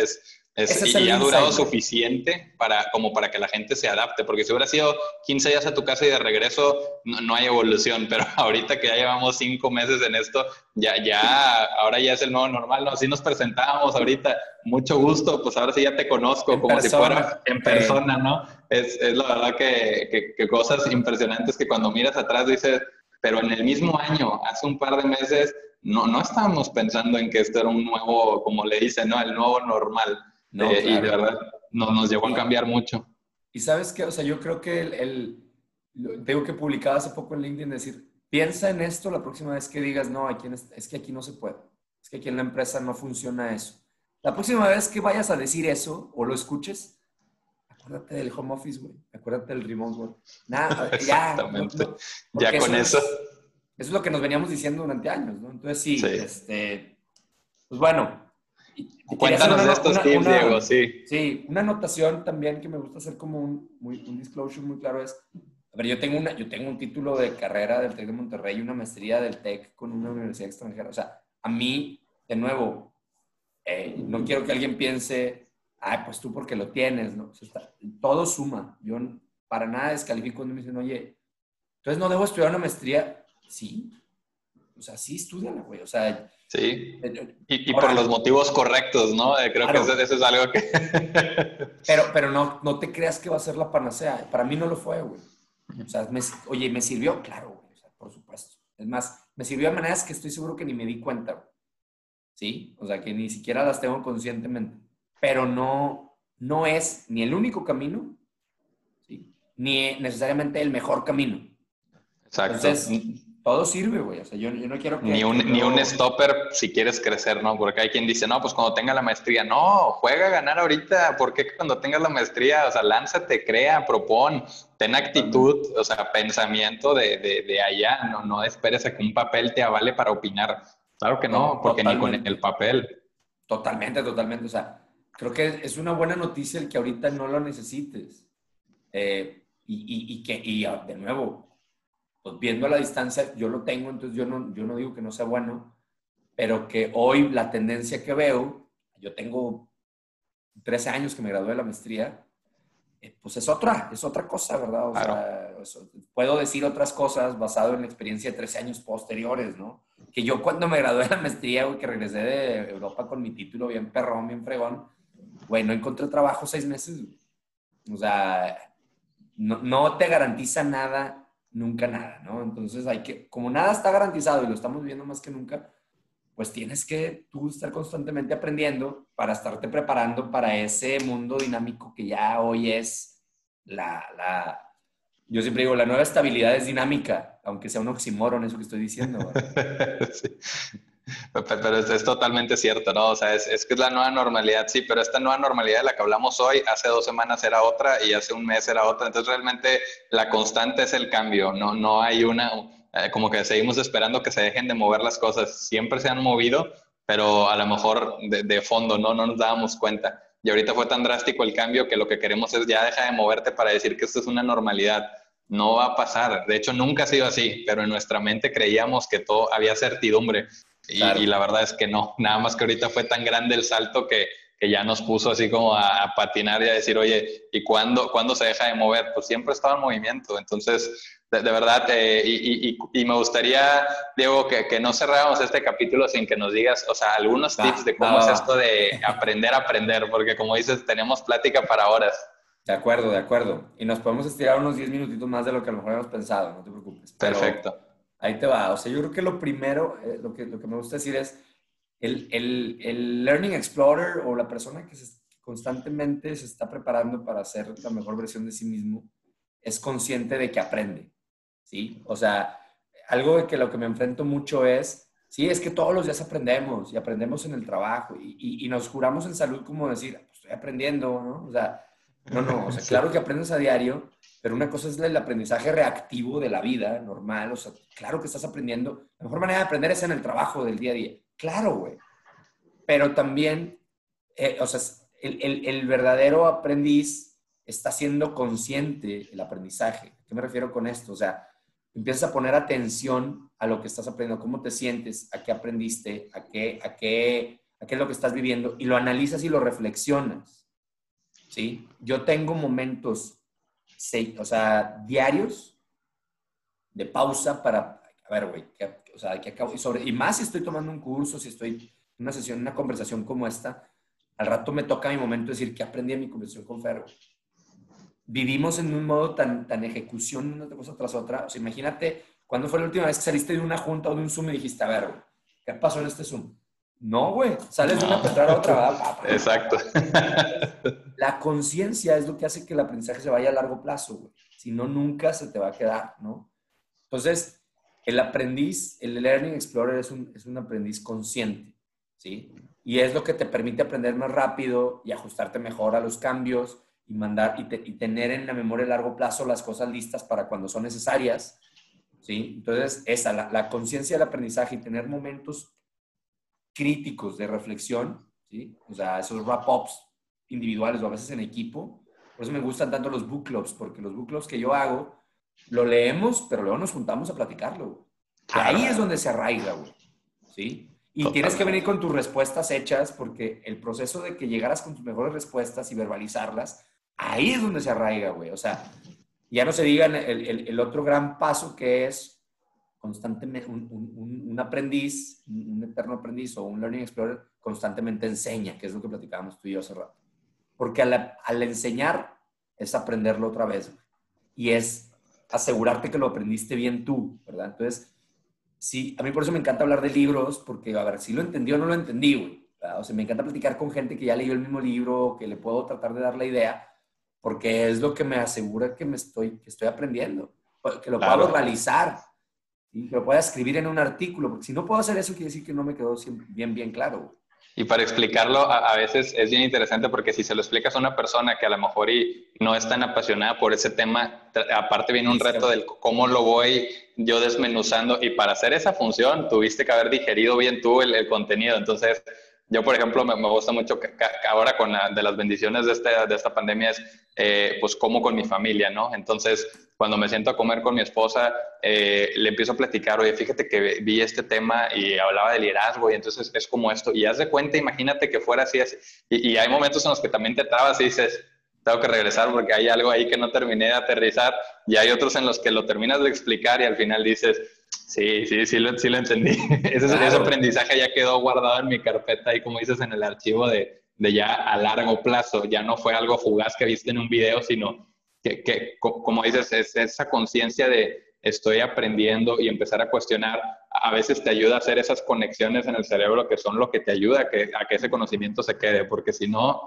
Es, y ha durado suficiente para, como para que la gente se adapte, porque si hubiera sido 15 días a tu casa y de regreso, no, hay evolución, pero <laughs> ahorita que ya llevamos 5 meses en esto, ya, ya, ahora ya es el nuevo normal, ¿no? Así nos presentábamos ahorita, mucho gusto, pues ahora sí ya te conozco, como si fuera en persona, ¿no? Es, es la verdad que, que, cosas impresionantes que cuando miras atrás dices, pero en el mismo año, hace un par de meses, no, no estábamos pensando en que esto era un nuevo, como le dicen, ¿no? El nuevo normal. Eh, y de verdad no, nos llevó a cambiar mucho. Y sabes qué, o sea, yo creo que el, el tengo que publicar hace poco en LinkedIn decir, piensa en esto la próxima vez que digas, no, aquí es, es que aquí no se puede, es que aquí en la empresa no funciona eso. La próxima vez que vayas a decir eso o lo escuches, acuérdate del home office, güey, acuérdate del remote, güey. Nada, <laughs> ya. ya con eso. eso. es lo que nos veníamos diciendo durante años, ¿no? Entonces sí, este, pues bueno, <laughs> Cuéntanos de estos tips, Diego, sí. Sí, una anotación también que me gusta hacer como un, muy, un disclosure muy claro es, a ver, yo tengo, una, yo tengo un título de carrera del TEC de Monterrey y una maestría del TEC con una universidad extranjera. O sea, a mí, de nuevo, eh, no quiero que alguien piense, ay, pues tú porque lo tienes, ¿no? O sea, todo suma. Yo para nada descalifico cuando me dicen, oye, entonces no debo estudiar una maestría. Sí, o sea, sí, estudiala, güey. O sea, Sí. Eh, y, por los motivos correctos, ¿no? Eh, creo que eso, es algo que... <laughs> pero pero no, no te creas que va a ser la panacea. Para mí no lo fue, güey. O sea, oye, ¿me sirvió? Claro, güey. O sea, por supuesto. Es más, me sirvió de maneras que estoy seguro que ni me di cuenta, güey. ¿Sí? O sea, que ni siquiera las tengo conscientemente. Pero no, no es ni el único camino, ¿sí? Ni necesariamente el mejor camino. Exacto. Entonces, todo sirve, güey. O sea, yo, no quiero que... Ni un, ni un stopper si quieres crecer, ¿no? Porque hay quien dice, no, pues cuando tenga la maestría. No, juega a ganar ahorita. ¿Por qué cuando tengas la maestría? O sea, lánzate, crea, propón, ten actitud, o sea, pensamiento de, de, de allá. No, no esperes a que un papel te avale para opinar. Claro que no, porque ni con el papel. Totalmente, totalmente. O sea, creo que es una buena noticia el que ahorita no lo necesites. Eh, y, y, y, que, y de nuevo, pues viendo a la distancia, yo lo tengo, entonces yo no, yo no digo que no sea bueno, pero que hoy la tendencia que veo, yo tengo 13 años que me gradué de la maestría, eh, pues es otra, es otra cosa, ¿verdad? O sea, puedo decir otras cosas basado en la experiencia de 13 años posteriores, ¿no? Que yo cuando me gradué de la maestría, güey, que regresé de Europa con mi título bien perrón, bien fregón, güey, no encontré trabajo seis meses. O sea, no, no te garantiza nada nunca nada, ¿no? Entonces hay que, como nada está garantizado y lo estamos viendo más que nunca, pues tienes que tú estar constantemente aprendiendo para estarte preparando para ese mundo dinámico que ya hoy es la, la yo siempre digo, la nueva estabilidad es dinámica, aunque sea un oxímoron eso que estoy diciendo. <laughs> sí. <laughs> Pero es, totalmente cierto, ¿no? O sea, es, es, que es la nueva normalidad, sí, pero esta nueva normalidad de la que hablamos hoy, hace dos semanas era otra y hace un mes era otra. Entonces, realmente la constante es el cambio, no, no hay una, eh, como que seguimos esperando que se dejen de mover las cosas. Siempre se han movido, pero a lo mejor de, de fondo, ¿no? No nos dábamos cuenta. Y ahorita fue tan drástico el cambio que lo que queremos es ya deja de moverte para decir que esto es una normalidad. No va a pasar. De hecho, nunca ha sido así, pero en nuestra mente creíamos que todo había certidumbre. Y, la verdad es que no, <laughs> nada más que ahorita fue tan grande el salto que, que ya nos puso así como a, patinar y a decir, oye, ¿y cuándo, cuándo se deja de mover? Pues siempre estaba en movimiento. Entonces, de, verdad, eh, y, y, me gustaría, Diego, que, que, no cerráramos este capítulo sin que nos digas, o sea, algunos tips de cómo es esto de aprender a aprender, porque como dices, tenemos plática para horas. De acuerdo, de acuerdo. Y nos podemos estirar unos 10 minutitos más de lo que a lo mejor hemos pensado, no te preocupes. Perfecto. Ahí te va. O sea, yo creo que lo primero, eh, lo, que, lo que me gusta decir es, el, el, el Learning Explorer o la persona que, constantemente se está preparando para ser la mejor versión de sí mismo, es consciente de que aprende. ¿Sí? O sea, algo de que lo que me enfrento mucho es, sí, es que todos los días aprendemos y aprendemos en el trabajo y, y, nos juramos en salud como decir, pues estoy aprendiendo, ¿no? O sea, no, no, o sea, claro que aprendes a diario, pero una cosa es el aprendizaje reactivo de la vida normal, o sea, claro que estás aprendiendo. La mejor manera de aprender es en el trabajo del día a día. Claro, güey. Pero también, eh, o sea, el, el, el, verdadero aprendiz está siendo consciente del aprendizaje. ¿A qué me refiero con esto? O sea, empiezas a poner atención a lo que estás aprendiendo, cómo te sientes, a qué aprendiste, a qué, a qué, a qué es lo que estás viviendo, y lo analizas y lo reflexionas. ¿Sí? Yo tengo momentos o sea, diarios de pausa para, a ver, güey, o sea, que acabo, y, sobre, y más si estoy tomando un curso, si estoy en una sesión, una conversación como esta, al rato me toca mi momento de decir que aprendí en mi conversación con Ferro. Vivimos en un modo tan, tan ejecución una cosa tras otra. O sea, imagínate, ¿cuándo fue la última vez que saliste de una junta o de un Zoom y dijiste, a ver, ¿qué pasó en este Zoom? No, güey, sales de una a otra. <laughs> Exacto. La conciencia es lo que hace que el aprendizaje se vaya a largo plazo, güey. Si no, nunca se te va a quedar, ¿no? Entonces, el aprendiz, el Learning Explorer es un, es un aprendiz consciente, ¿sí? Y es lo que te permite aprender más rápido y ajustarte mejor a los cambios y mandar y, tener en la memoria a largo plazo las cosas listas para cuando son necesarias, ¿sí? Entonces, esa, la, la conciencia del aprendizaje y tener momentos críticos de reflexión ¿sí? O sea, esos wrap-ups individuales o a veces en equipo. Por eso me gustan tanto los book clubs, porque los book clubs que yo hago, lo leemos, pero luego nos juntamos a platicarlo. Ahí es donde se arraiga, güey. ¿Sí? Y tienes que venir con tus respuestas hechas, porque el proceso de que llegaras con tus mejores respuestas y verbalizarlas, ahí es donde se arraiga, güey. O sea, ya no se diga el, el, otro gran paso que es constantemente un, un, aprendiz, un eterno aprendiz o un learning explorer constantemente enseña, que es lo que platicábamos tú y yo hace rato. Porque al, al enseñar es aprenderlo otra vez y es asegurarte que lo aprendiste bien tú, ¿verdad? Entonces, sí, a mí por eso me encanta hablar de libros, porque a ver, si lo entendí o no lo entendí, güey. O sea, me encanta platicar con gente que ya leyó el mismo libro, que le puedo tratar de dar la idea, porque es lo que me asegura que me estoy, que estoy aprendiendo, que lo puedo realizar y que lo pueda escribir en un artículo, porque si no puedo hacer eso, quiere decir que no me quedó bien, bien claro. Y para explicarlo, a, veces es bien interesante porque si se lo explicas a una persona que a lo mejor y no es tan apasionada por ese tema, aparte viene un reto del cómo lo voy yo desmenuzando y para hacer esa función tuviste que haber digerido bien tú el, el contenido. Entonces, yo, por ejemplo, me, gusta mucho que, ahora con la, de las bendiciones de, este, de esta pandemia es, eh, pues, como con mi familia, ¿no? Entonces, cuando me siento a comer con mi esposa, eh, le empiezo a platicar, oye, fíjate que vi este tema y hablaba de liderazgo y entonces es como esto. Y haz de cuenta, imagínate que fuera así. así. Y, y hay momentos en los que también te trabas y dices, tengo que regresar porque hay algo ahí que no terminé de aterrizar. Y hay otros en los que lo terminas de explicar y al final dices, Sí, sí, sí lo, sí lo entendí. <laughs> Ese, ese, aprendizaje ya quedó guardado en mi carpeta y como dices en el archivo de, de, ya a largo plazo. Ya no fue algo fugaz que viste en un video, sino que, que como dices, es esa conciencia de estoy aprendiendo y empezar a cuestionar. A veces te ayuda a hacer esas conexiones en el cerebro que son lo que te ayuda a que, a que ese conocimiento se quede, porque si no,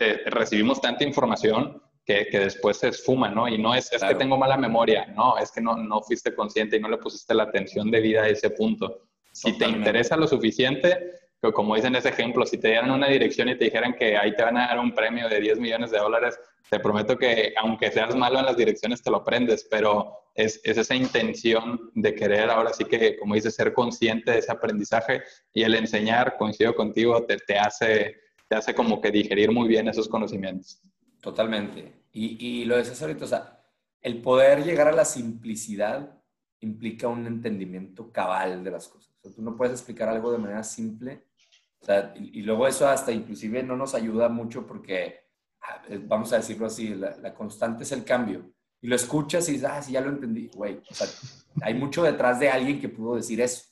eh, recibimos tanta información que, después se esfuma, ¿no? Y no es, es que tengo mala memoria, no, es que no, no fuiste consciente y no le pusiste la atención debida a ese punto. Si te interesa lo suficiente, como dicen ese ejemplo, si te dieran una dirección y te dijeran que ahí te van a dar un premio de 10 millones de dólares, te prometo que aunque seas malo en las direcciones, te lo aprendes, pero es, es, esa intención de querer ahora sí que, como dices, ser consciente de ese aprendizaje y el enseñar, coincido contigo, te, te, hace, te hace como que digerir muy bien esos conocimientos. Totalmente. Y, y lo decías ahorita, o sea, el poder llegar a la simplicidad implica un entendimiento cabal de las cosas. O sea, tú no puedes explicar algo de manera simple. O sea, y, luego eso hasta inclusive no nos ayuda mucho porque, ah, eh, vamos a decirlo así, la, constante es el cambio. Y lo escuchas y dices, ah, sí, ya lo entendí. Güey, o sea, hay mucho detrás de alguien que pudo decir eso.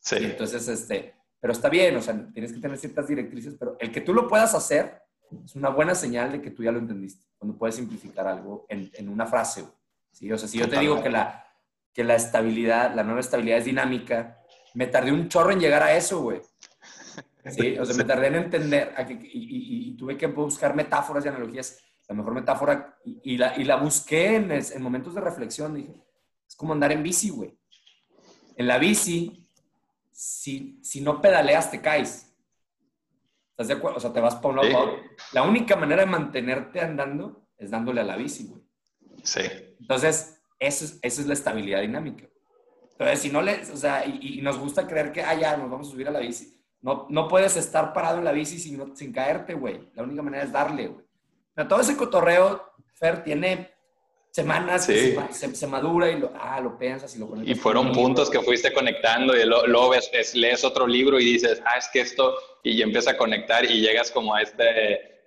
Sí. entonces, este, pero está bien, o sea, tienes que tener ciertas directrices, pero el que tú lo puedas hacer es una buena señal de que tú ya lo entendiste, cuando puedes simplificar algo en, en una frase. ¿sí? O sea, si yo te digo que la, que la estabilidad, la nueva estabilidad es dinámica, me tardé un chorro en llegar a eso, güey. ¿Sí? O sea, me tardé en entender y, y, tuve que buscar metáforas y analogías. La mejor metáfora, y, la, y la busqué en, en momentos de reflexión. Dije, es como andar en bici, güey. En la bici, si, si no pedaleas, te caes. ¿Estás de acuerdo? O sea, te vas por un lado. La única manera de mantenerte andando es dándole a la bici, güey. Sí. Entonces, eso es, esa es la estabilidad dinámica. Entonces, si no le, o sea, y, nos gusta creer que, ah, ya, nos vamos a subir a la bici. No, no puedes estar parado en la bici sin, sin caerte, güey. La única manera es darle, güey. Pero todo ese cotorreo, Fer, tiene semanas se, madura y lo, ah, lo piensas y lo conectas. Y fueron puntos que fuiste conectando y luego ves, lees otro libro y dices, ah, es que esto, y empieza a conectar y llegas como a este...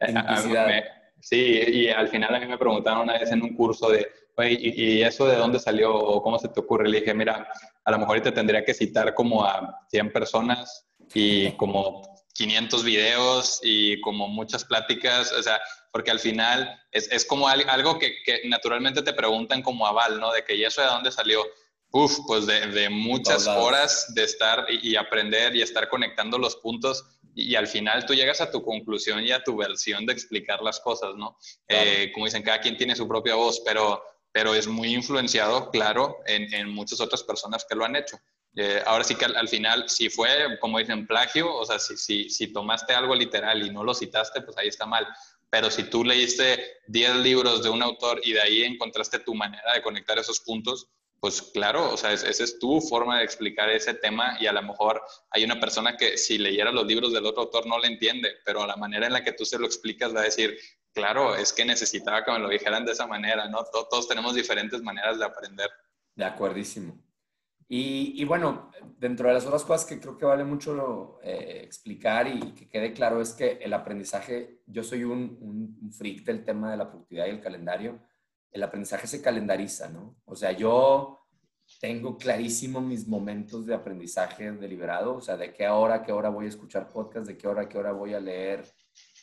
sí, y al final a mí me preguntaron una vez en un curso de, oye, ¿y, eso de dónde salió o cómo se te ocurre? Le dije, mira, a lo mejor te tendría que citar como a 100 personas y como 500 videos y como muchas pláticas, o sea, porque al final es, es como algo que, que, naturalmente te preguntan como aval, ¿no? De que, ¿y eso de dónde salió? Uf, pues de, de muchas horas de estar y, aprender y estar conectando los puntos y, al final tú llegas a tu conclusión y a tu versión de explicar las cosas, ¿no? Eh, como dicen, cada quien tiene su propia voz, pero, pero es muy influenciado, claro, en, en muchas otras personas que lo han hecho. Eh, ahora sí que al, al, final, si fue, como dicen, plagio, o sea, si, si, si tomaste algo literal y no lo citaste, pues ahí está mal pero si tú leíste 10 libros de un autor y de ahí encontraste tu manera de conectar esos puntos, pues claro, o sea, esa es tu forma de explicar ese tema y a lo mejor hay una persona que si leyera los libros del otro autor no le entiende, pero la manera en la que tú se lo explicas va a decir, claro, es que necesitaba que me lo dijeran de esa manera, ¿no? Todos, tenemos diferentes maneras de aprender. De acuerdísimo. Y, bueno, dentro de las otras cosas que creo que vale mucho eh, explicar y que quede claro es que el aprendizaje, yo soy un, un, freak del tema de la productividad y el calendario, el aprendizaje se calendariza, ¿no? O sea, yo tengo clarísimo mis momentos de aprendizaje deliberado, o sea, de qué hora, qué hora voy a escuchar podcast, de qué hora, qué hora voy a leer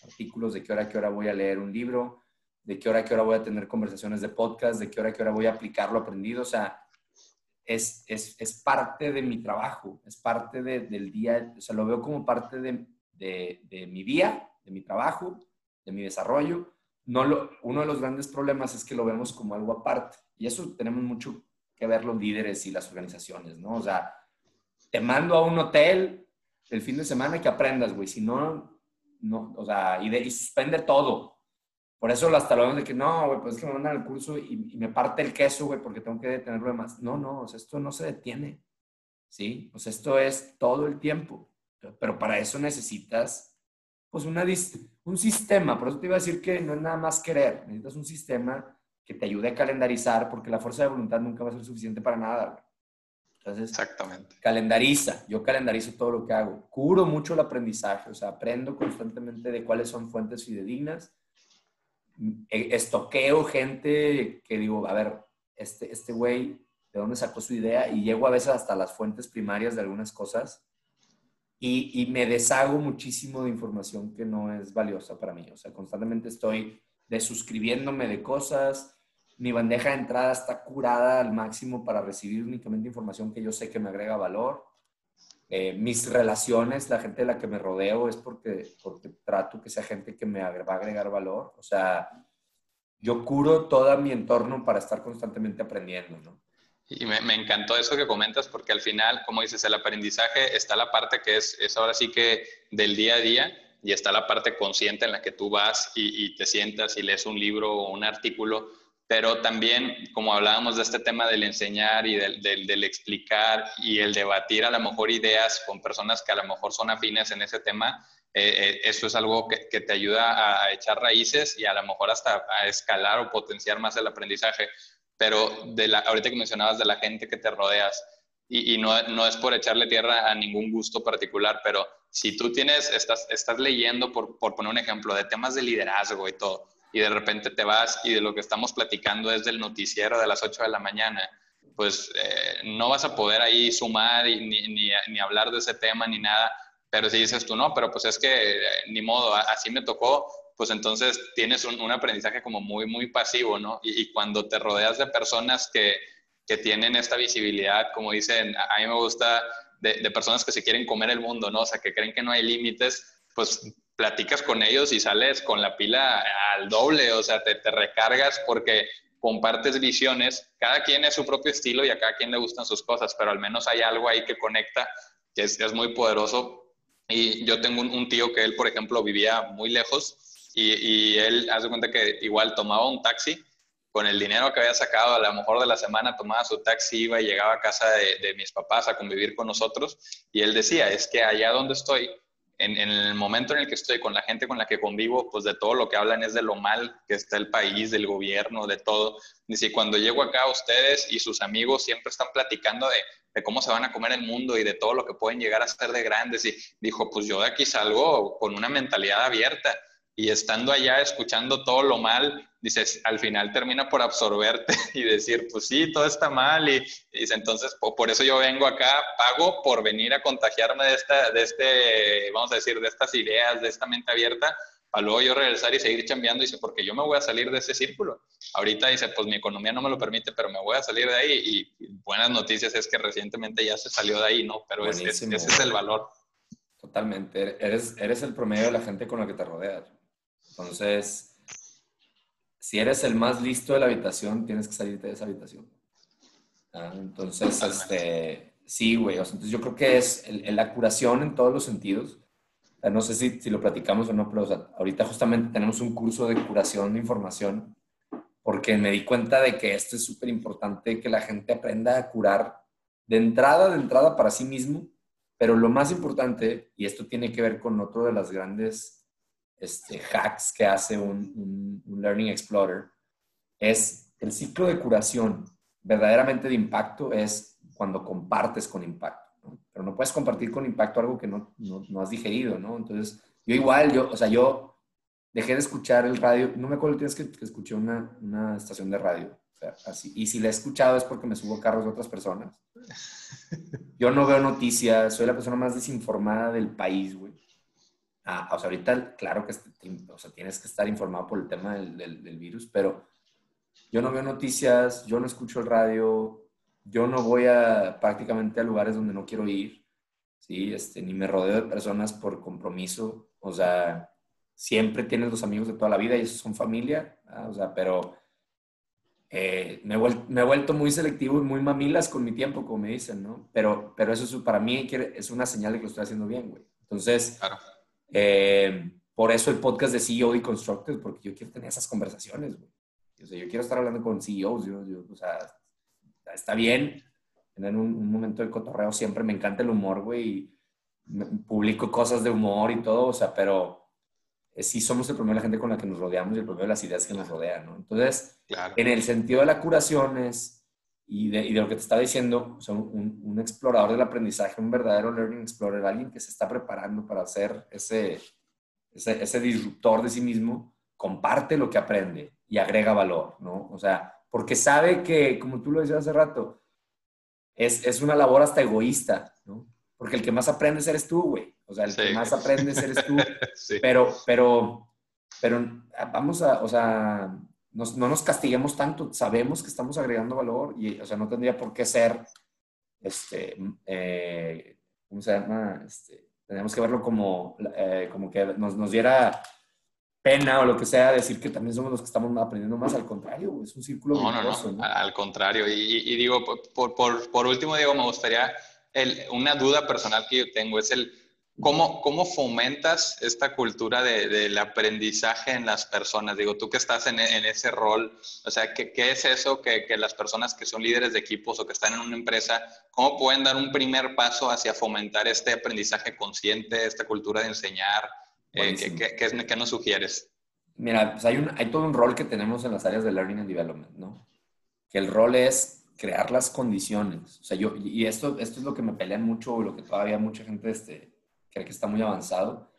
artículos, de qué hora, qué hora voy a leer un libro, de qué hora, qué hora voy a tener conversaciones de podcast, de qué hora, qué hora voy a aplicar lo aprendido. O sea, es, es, es parte de mi trabajo, es parte de, del día, o sea, lo veo como parte de, de, mi día, de mi trabajo, de mi desarrollo. No lo, uno de los grandes problemas es que lo vemos como algo aparte. Y eso tenemos mucho que ver los líderes y las organizaciones, ¿no? O sea, te mando a un hotel el fin de semana que aprendas, güey. Si no, no, o sea, y, de, suspende todo. Por eso hasta lo de que no, güey, pues es que me mandan al curso y, me parte el queso, güey, porque tengo que detenerlo de más. No, no, o sea, esto no se detiene, ¿sí? O sea, esto es todo el tiempo. Pero para eso necesitas, pues, una, un sistema. Por eso te iba a decir que no es nada más querer. Necesitas un sistema que te ayude a calendarizar, porque la fuerza de voluntad nunca va a ser suficiente para nada, güey. Entonces, Exactamente. calendariza. Yo calendarizo todo lo que hago. Curo mucho el aprendizaje, o sea, aprendo constantemente de cuáles son fuentes fidedignas. E, estoqueo gente que digo, a ver, este, este güey, ¿de dónde sacó su idea? Y llego a veces hasta las fuentes primarias de algunas cosas. Y, y me deshago muchísimo de información que no es valiosa para mí. O sea, constantemente estoy desuscribiéndome de cosas, mi bandeja de entrada está curada al máximo para recibir únicamente información que yo sé que me agrega valor. Eh, mis relaciones, la gente de la que me rodeo es porque, porque trato que sea gente que me va a agregar valor. O sea, yo curo todo mi entorno para estar constantemente aprendiendo, ¿no? Y me, me, encantó eso que comentas porque al final, como dices, el aprendizaje está la parte que es, es ahora sí que del día a día y está la parte consciente en la que tú vas y, y te sientas y lees un libro o un artículo pero también, como hablábamos de este tema del enseñar y del, del, explicar y el debatir a lo mejor ideas con personas que a lo mejor son afines en ese tema, eh, eh, eso es algo que, que te ayuda a, echar raíces y a lo mejor hasta a escalar o potenciar más el aprendizaje. Pero de la, ahorita que mencionabas de la gente que te rodeas, y, y no, no, es por echarle tierra a ningún gusto particular, pero si tú tienes, estás, estás leyendo, por, por poner un ejemplo, de temas de liderazgo y todo, y de repente te vas y de lo que estamos platicando es del noticiero de las 8 de la mañana, pues eh, no vas a poder ahí sumar ni, ni, hablar de ese tema ni nada. Pero si dices tú, no, pero pues es que eh, ni modo, así me tocó, pues entonces tienes un, un aprendizaje como muy, muy pasivo, ¿no? Y, y, cuando te rodeas de personas que, que tienen esta visibilidad, como dicen, a mí me gusta de, de personas que se quieren comer el mundo, ¿no? O sea, que creen que no hay límites, pues platicas con ellos y sales con la pila al doble, o sea, te, te, recargas porque compartes visiones, cada quien es su propio estilo y a cada quien le gustan sus cosas, pero al menos hay algo ahí que conecta, que es, es muy poderoso. Y yo tengo un, un, tío que él, por ejemplo, vivía muy lejos y, y él hace cuenta que igual tomaba un taxi con el dinero que había sacado a lo mejor de la semana, tomaba su taxi, iba y llegaba a casa de, de mis papás a convivir con nosotros y él decía, es que allá donde estoy, en, el momento en el que estoy con la gente con la que convivo, pues de todo lo que hablan es de lo mal que está el país, del gobierno, de todo. Dice, cuando llego acá, ustedes y sus amigos siempre están platicando de, de, cómo se van a comer el mundo y de todo lo que pueden llegar a ser de grandes. Y dijo, pues yo de aquí salgo con una mentalidad abierta y estando allá escuchando todo lo mal, dices, al final termina por absorberte <laughs> y decir, pues sí, todo está mal. Y, y dice, entonces, por, por, eso yo vengo acá, pago por venir a contagiarme de, esta, de este, vamos a decir, de estas ideas, de esta mente abierta, para luego yo regresar y seguir chambeando. Dice, porque yo me voy a salir de ese círculo. Ahorita dice, pues mi economía no me lo permite, pero me voy a salir de ahí. Y, y buenas noticias es que recientemente ya se salió de ahí, ¿no? Pero es, es, ese es el valor. Totalmente. Eres, eres el promedio de la gente con la que te rodeas. Entonces, si eres el más listo de la habitación, tienes que salirte de esa habitación. ¿Ah? Entonces, este, sí, güey. O sea, entonces yo creo que es el, el, la curación en todos los sentidos. O sea, no sé si, si, lo platicamos o no, pero o sea, ahorita justamente tenemos un curso de curación de información porque me di cuenta de que esto es súper importante, que la gente aprenda a curar de entrada, de entrada para sí mismo, pero lo más importante, y esto tiene que ver con otro de las grandes este, hacks que hace un, un Learning Explorer, es el ciclo de curación verdaderamente de impacto es cuando compartes con impacto. Pero no puedes compartir con impacto algo que no, no, has digerido, ¿no? Entonces, yo igual, yo, o sea, yo dejé de escuchar el radio, no me acuerdo el día que, que escuché una, una, estación de radio, o sea, así, y si la he escuchado es porque me subo a carros de otras personas. <laughs> Yo no veo noticias, soy la persona más desinformada del país, güey. Ah, o sea, ahorita, claro que o sea, tienes que estar informado por el tema del, del, del virus, pero yo no veo noticias, yo no escucho el radio, yo no voy a prácticamente a lugares donde no quiero ir, ¿sí? Este, ni me rodeo de personas por compromiso, o sea, siempre tienes los amigos de toda la vida y esos son familia, o sea, pero eh, me, he vuelto, muy selectivo y muy mamilas con mi tiempo, como me dicen, ¿no? Pero, pero eso es, para mí es una señal de que lo estoy haciendo bien, güey. Entonces, eh, por eso el podcast de CEO y Constructed, porque yo quiero tener esas conversaciones, güey. O sea, yo quiero estar hablando con CEOs, yo, o sea, está bien tener un, momento de cotorreo, siempre me encanta el humor, güey, publico cosas de humor y todo, o sea, pero eh, sí somos el problema de la gente con la que nos rodeamos y el problema de las ideas que nos rodean, ¿no? Entonces, en el sentido de la curación es, y de, y de lo que te estaba diciendo, o sea, un, un, explorador del aprendizaje, un verdadero learning explorer, alguien que se está preparando para hacer ese, ese, ese disruptor de sí mismo, comparte lo que aprende y agrega valor, ¿no? O sea, porque sabe que, como tú lo decías hace rato, es, es una labor hasta egoísta, ¿no? Porque el que más aprendes eres tú, güey. O sea, el que más aprendes eres tú. <laughs> Pero, pero, pero vamos a, o sea, no nos castiguemos tanto. Sabemos que estamos agregando valor y, o sea, no tendría por qué ser, este, eh, ¿cómo se llama? Este, tenemos que verlo como, eh, como que nos, nos diera pena o lo que sea decir que también somos los que estamos aprendiendo más, al contrario, es un círculo no, no, no, al contrario. Y, digo, por, por, por, último, Diego, me gustaría, el, una duda personal que yo tengo es el, ¿cómo, cómo fomentas esta cultura de, del aprendizaje en las personas? Digo, tú que estás en, en ese rol, o sea, ¿qué, qué es eso que, que, las personas que son líderes de equipos o que están en una empresa, cómo pueden dar un primer paso hacia fomentar este aprendizaje consciente, esta cultura de enseñar? Eh, ¿qué, qué, qué, nos sugieres? Mira, pues hay, un, hay todo un rol que tenemos en las áreas de Learning and Development, ¿no? Que el rol es crear las condiciones. O sea, yo, y esto, esto es lo que me pelea mucho, lo que todavía mucha gente este, cree que está muy avanzado.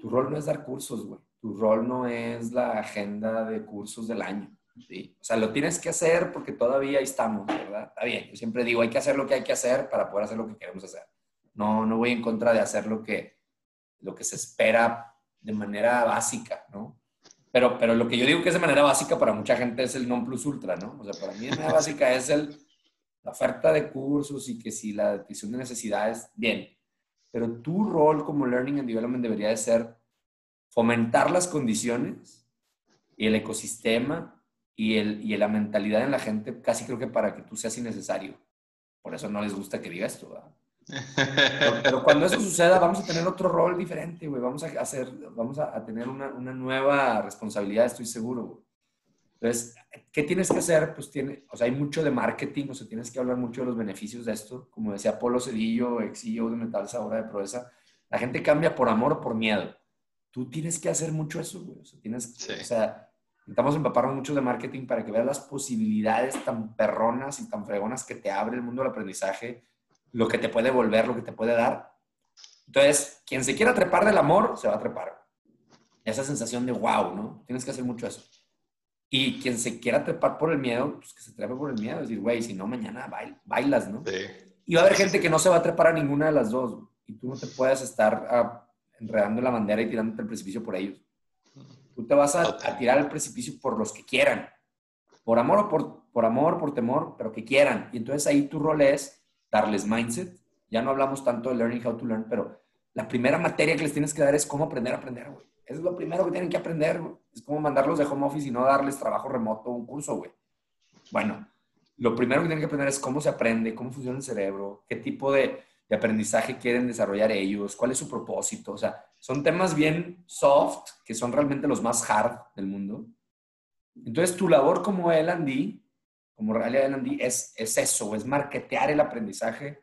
Tu rol no es dar cursos, güey. Tu rol no es la agenda de cursos del año. ¿sí? O sea, lo tienes que hacer porque todavía ahí estamos, ¿verdad? Está bien. Yo siempre digo, hay que hacer lo que hay que hacer para poder hacer lo que queremos hacer. No, no voy en contra de hacer lo que, lo que se espera de manera básica, ¿no? Pero, pero lo que yo digo que es de manera básica para mucha gente es el non plus ultra, ¿no? O sea, para mí de manera básica es el, la oferta de cursos y que si la decisión de necesidades, bien. Pero tu rol como Learning and Development debería de ser fomentar las condiciones y el ecosistema y, el, y la mentalidad en la gente, casi creo que para que tú seas innecesario. Por eso no les gusta que diga esto, ¿verdad? Pero, cuando eso suceda, vamos a tener otro rol diferente, güey. Vamos a hacer, vamos a, tener una, una, nueva responsabilidad, estoy seguro, güey. Entonces, ¿qué tienes que hacer? Pues tiene, o sea, hay mucho de marketing, o sea, tienes que hablar mucho de los beneficios de esto. Como decía Polo Cedillo, ex CEO de Metal Ahora de Proeza, la gente cambia por amor o por miedo. Tú tienes que hacer mucho eso, güey. O sea, tienes, o sea, necesitamos empaparnos mucho de marketing para que veas las posibilidades tan perronas y tan fregonas que te abre el mundo del aprendizaje lo que te puede volver, lo que te puede dar. Entonces, quien se quiera trepar del amor, se va a trepar. Esa sensación de wow, ¿no? Tienes que hacer mucho eso. Y quien se quiera trepar por el miedo, pues que se trepe por el miedo. Es decir, güey, si no, mañana bailas, ¿no? Sí. Y va a haber gente que no se va a trepar a ninguna de las dos. Y tú no te puedes estar ah, enredando la bandera y tirándote al precipicio por ellos. Tú te vas a, a, tirar al precipicio por los que quieran. Por amor o por, por amor, por temor, pero que quieran. Y entonces ahí tu rol es darles mindset. Ya no hablamos tanto de learning how to learn, pero la primera materia que les tienes que dar es cómo aprender a aprender, güey. Es lo primero que tienen que aprender. Es como mandarlos de home office y no darles trabajo remoto un curso, güey. Bueno, lo primero que tienen que aprender es cómo se aprende, cómo funciona el cerebro, qué tipo de, de aprendizaje quieren desarrollar ellos, cuál es su propósito. O sea, son temas bien soft, que son realmente los más hard del mundo. Entonces, tu labor como L&D, como realidad L&D, es, es eso, es marketear el aprendizaje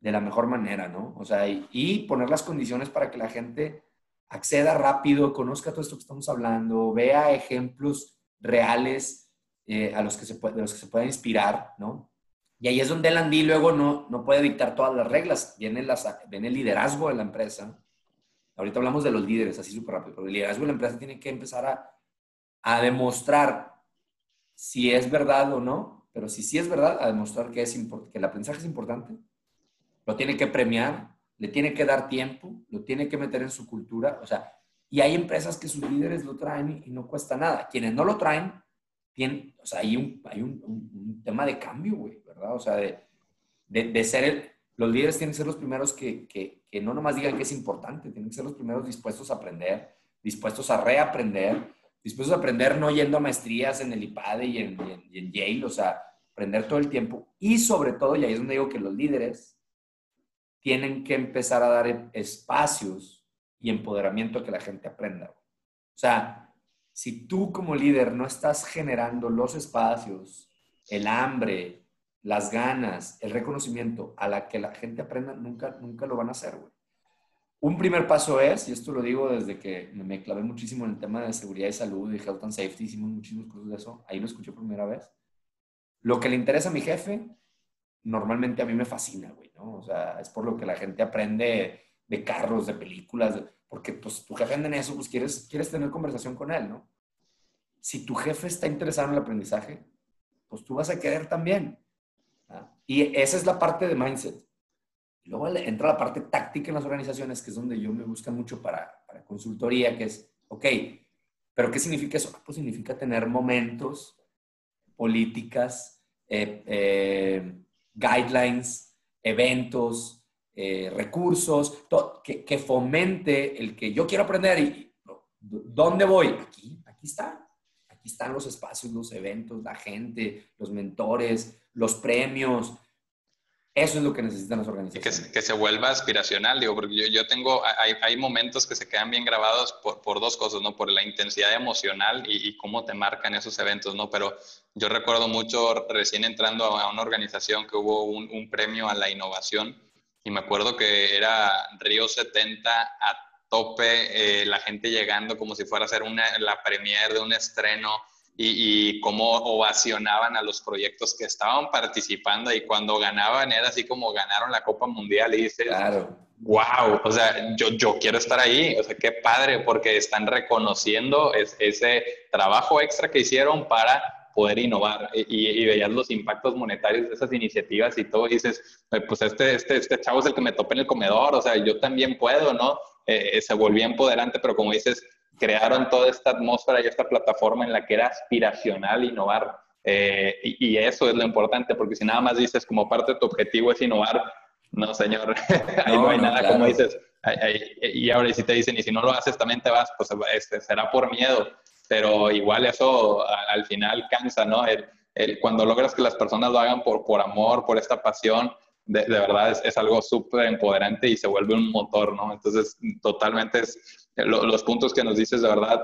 de la mejor manera, ¿no? O sea, y, poner las condiciones para que la gente acceda rápido, conozca todo esto que estamos hablando, vea ejemplos reales eh, a los que se puede, de los que se pueda inspirar, ¿no? Y ahí es donde el Andy luego no, no puede dictar todas las reglas, viene, las, viene el liderazgo de la empresa. Ahorita hablamos de los líderes, así súper rápido, pero el liderazgo de la empresa tiene que empezar a, a demostrar si es verdad o no, pero si sí es verdad, a demostrar que, es que el aprendizaje es importante, lo tiene que premiar, le tiene que dar tiempo, lo tiene que meter en su cultura, o sea, y hay empresas que sus líderes lo traen y no cuesta nada. Quienes no lo traen, tienen, o sea, hay un, hay un, un, tema de cambio, güey, ¿verdad? O sea, de, de, de ser el, los líderes tienen que ser los primeros que, que, que, no nomás digan que es importante, tienen que ser los primeros dispuestos a aprender, dispuestos a reaprender, dispuestos a aprender no yendo a maestrías en el IPADE y en, y en, y en Yale, o sea, aprender todo el tiempo. Y sobre todo, y ahí es donde digo que los líderes tienen que empezar a dar espacios y empoderamiento a que la gente aprenda. O sea, si tú como líder no estás generando los espacios, el hambre, las ganas, el reconocimiento a la que la gente aprenda, nunca, nunca lo van a hacer, güey. Un primer paso es, y esto lo digo desde que me clavé muchísimo en el tema de seguridad y salud y health and safety, hicimos muchísimos cursos de eso, ahí lo escuché por primera vez. Lo que le interesa a mi jefe normalmente a mí me fascina, güey, ¿no? O sea, es por lo que la gente aprende de carros, de películas, porque pues tu jefe anda en eso, pues quieres, quieres tener conversación con él, ¿no? Si tu jefe está interesado en el aprendizaje, pues tú vas a querer también. Y esa es la parte de mindset. luego entra la parte táctica en las organizaciones, que es donde yo me busco mucho para, para consultoría, que es, ok, pero ¿qué significa eso? Pues significa tener momentos, políticas, eh, eh, guidelines, eventos, eh, recursos, que, fomente el que yo quiero aprender y ¿dónde voy? Aquí, aquí está. Aquí están los espacios, los eventos, la gente, los mentores, los premios, eso es lo que necesitan las organizaciones. Que, que se vuelva aspiracional, digo, porque yo, yo tengo, hay, hay, momentos que se quedan bien grabados por, por, dos cosas, ¿no? Por la intensidad emocional y, y, cómo te marcan esos eventos, ¿no? Pero yo recuerdo mucho recién entrando a una organización que hubo un, un premio a la innovación y me acuerdo que era Río 70 a tope, eh, la gente llegando como si fuera a ser una, la premier de un estreno y, cómo ovacionaban a los proyectos que estaban participando y cuando ganaban era así como ganaron la Copa Mundial y dices, claro. wow, o sea, yo, yo quiero estar ahí, o sea, qué padre porque están reconociendo ese trabajo extra que hicieron para poder innovar y, y, veías los impactos monetarios de esas iniciativas y todo, y dices, pues este, este, este chavo es el que me topé en el comedor, o sea, yo también puedo, ¿no? Eh, se volvía empoderante, pero como dices, crearon toda esta atmósfera y esta plataforma en la que era aspiracional innovar. Eh, y, eso es lo importante, porque si nada más dices como parte de tu objetivo es innovar, no, señor, <laughs> ahí no, hay nada, como dices. y ahora si te dicen, y si no lo haces también te vas, pues este, será por miedo, pero igual eso al final cansa, ¿no? cuando logras que las personas lo hagan por, por amor, por esta pasión, de, verdad es, es algo súper empoderante y se vuelve un motor, ¿no? Entonces, totalmente es los puntos que nos dices, de verdad,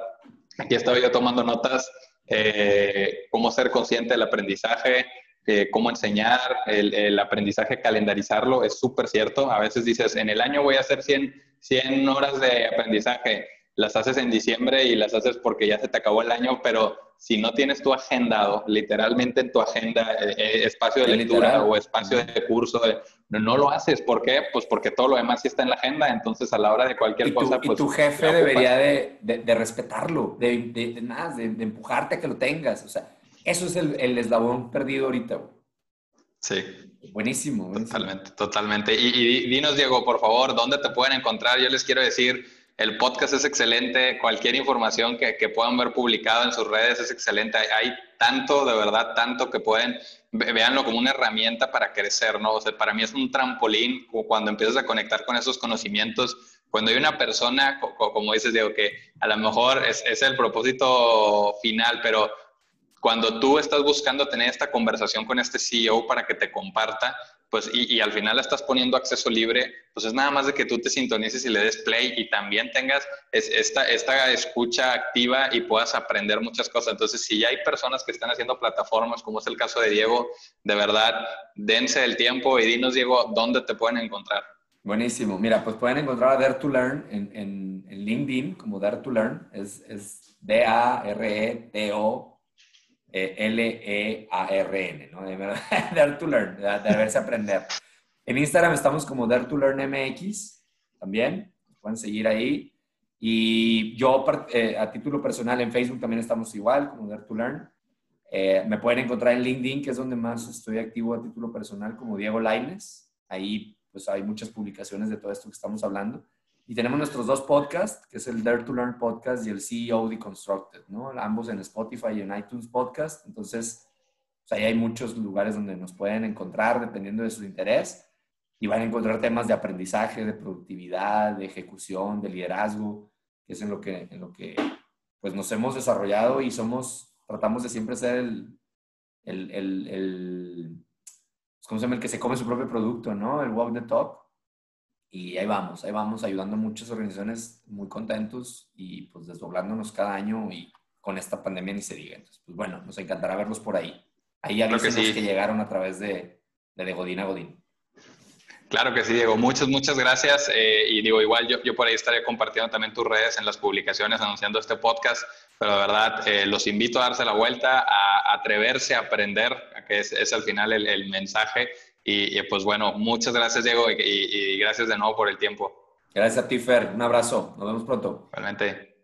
aquí estaba yo tomando notas, eh, cómo ser consciente del aprendizaje, eh, cómo enseñar, el, el, aprendizaje, calendarizarlo, es súper cierto. A veces dices, en el año voy a hacer 100, 100 horas de aprendizaje las haces en diciembre y las haces porque ya se te acabó el año, pero si no tienes tu agendado, literalmente en tu agenda, eh, eh, espacio de lectura o espacio de curso, eh, no, lo haces. ¿Por qué? Pues porque todo lo demás sí está en la agenda, entonces a la hora de cualquier cosa... Pues, y tu jefe debería de, de, respetarlo, de, de, nada, de, empujarte a que lo tengas. O sea, eso es el, el eslabón perdido ahorita. Sí. Buenísimo, buenísimo. Totalmente, totalmente. Y, y dinos, Diego, por favor, ¿dónde te pueden encontrar? Yo les quiero decir el podcast es excelente, cualquier información que, que, puedan ver publicado en sus redes es excelente. Hay, tanto, de verdad, tanto que pueden, véanlo como una herramienta para crecer, ¿no? O sea, para mí es un trampolín cuando empiezas a conectar con esos conocimientos. Cuando hay una persona, como dices, Diego, que a lo mejor es, es el propósito final, pero cuando tú estás buscando tener esta conversación con este CEO para que te comparta, pues y, al final estás poniendo acceso libre, pues es nada más de que tú te sintonices y le des play y también tengas esta, escucha activa y puedas aprender muchas cosas. Entonces, si ya hay personas que están haciendo plataformas, como es el caso de Diego, de verdad, dense el tiempo y dinos, Diego, dónde te pueden encontrar. Buenísimo. Mira, pues pueden encontrar a Dare to Learn en LinkedIn como Dare to Learn. Es, es D-A-R-E-T-O L-E-A-R-N, ¿no? Dare <laughs> to Learn, de, de aprender. En Instagram estamos como Dare to Learn MX, también, pueden seguir ahí. Y yo, eh, a título personal, en Facebook también estamos igual, como Dare to Learn. Eh, me pueden encontrar en LinkedIn, que es donde más estoy activo a título personal, como Diego Laines. Ahí, pues, hay muchas publicaciones de todo esto que estamos hablando. Y tenemos nuestros dos podcasts, que es el Dare to Learn podcast y el CEO Deconstructed, ¿no? Ambos en Spotify y en iTunes Podcast. Entonces, pues ahí hay muchos lugares donde nos pueden encontrar dependiendo de su interés y van a encontrar temas de aprendizaje, de productividad, de ejecución, de liderazgo, que es en lo que, en lo que pues nos hemos desarrollado y somos, tratamos de siempre ser el, el, el, el ¿cómo se llama? El que se come su propio producto, ¿no? El walk the talk y ahí vamos, ahí vamos ayudando a muchas organizaciones muy contentos y pues desdoblándonos cada año y con esta pandemia ni se diga. Entonces, pues bueno, nos encantará verlos por ahí. Ahí ya que, que llegaron a través de, de, Godín a Godín. Claro que sí, Diego. Muchas, muchas gracias. Eh, y digo, igual yo, yo por ahí estaré compartiendo también tus redes en las publicaciones anunciando este podcast. Pero de verdad, eh, los invito a darse la vuelta, a, atreverse a aprender, que es, es al final el, el mensaje y, pues bueno, muchas gracias Diego y, gracias de nuevo por el tiempo. Gracias a ti Fer, un abrazo, nos vemos pronto. Realmente.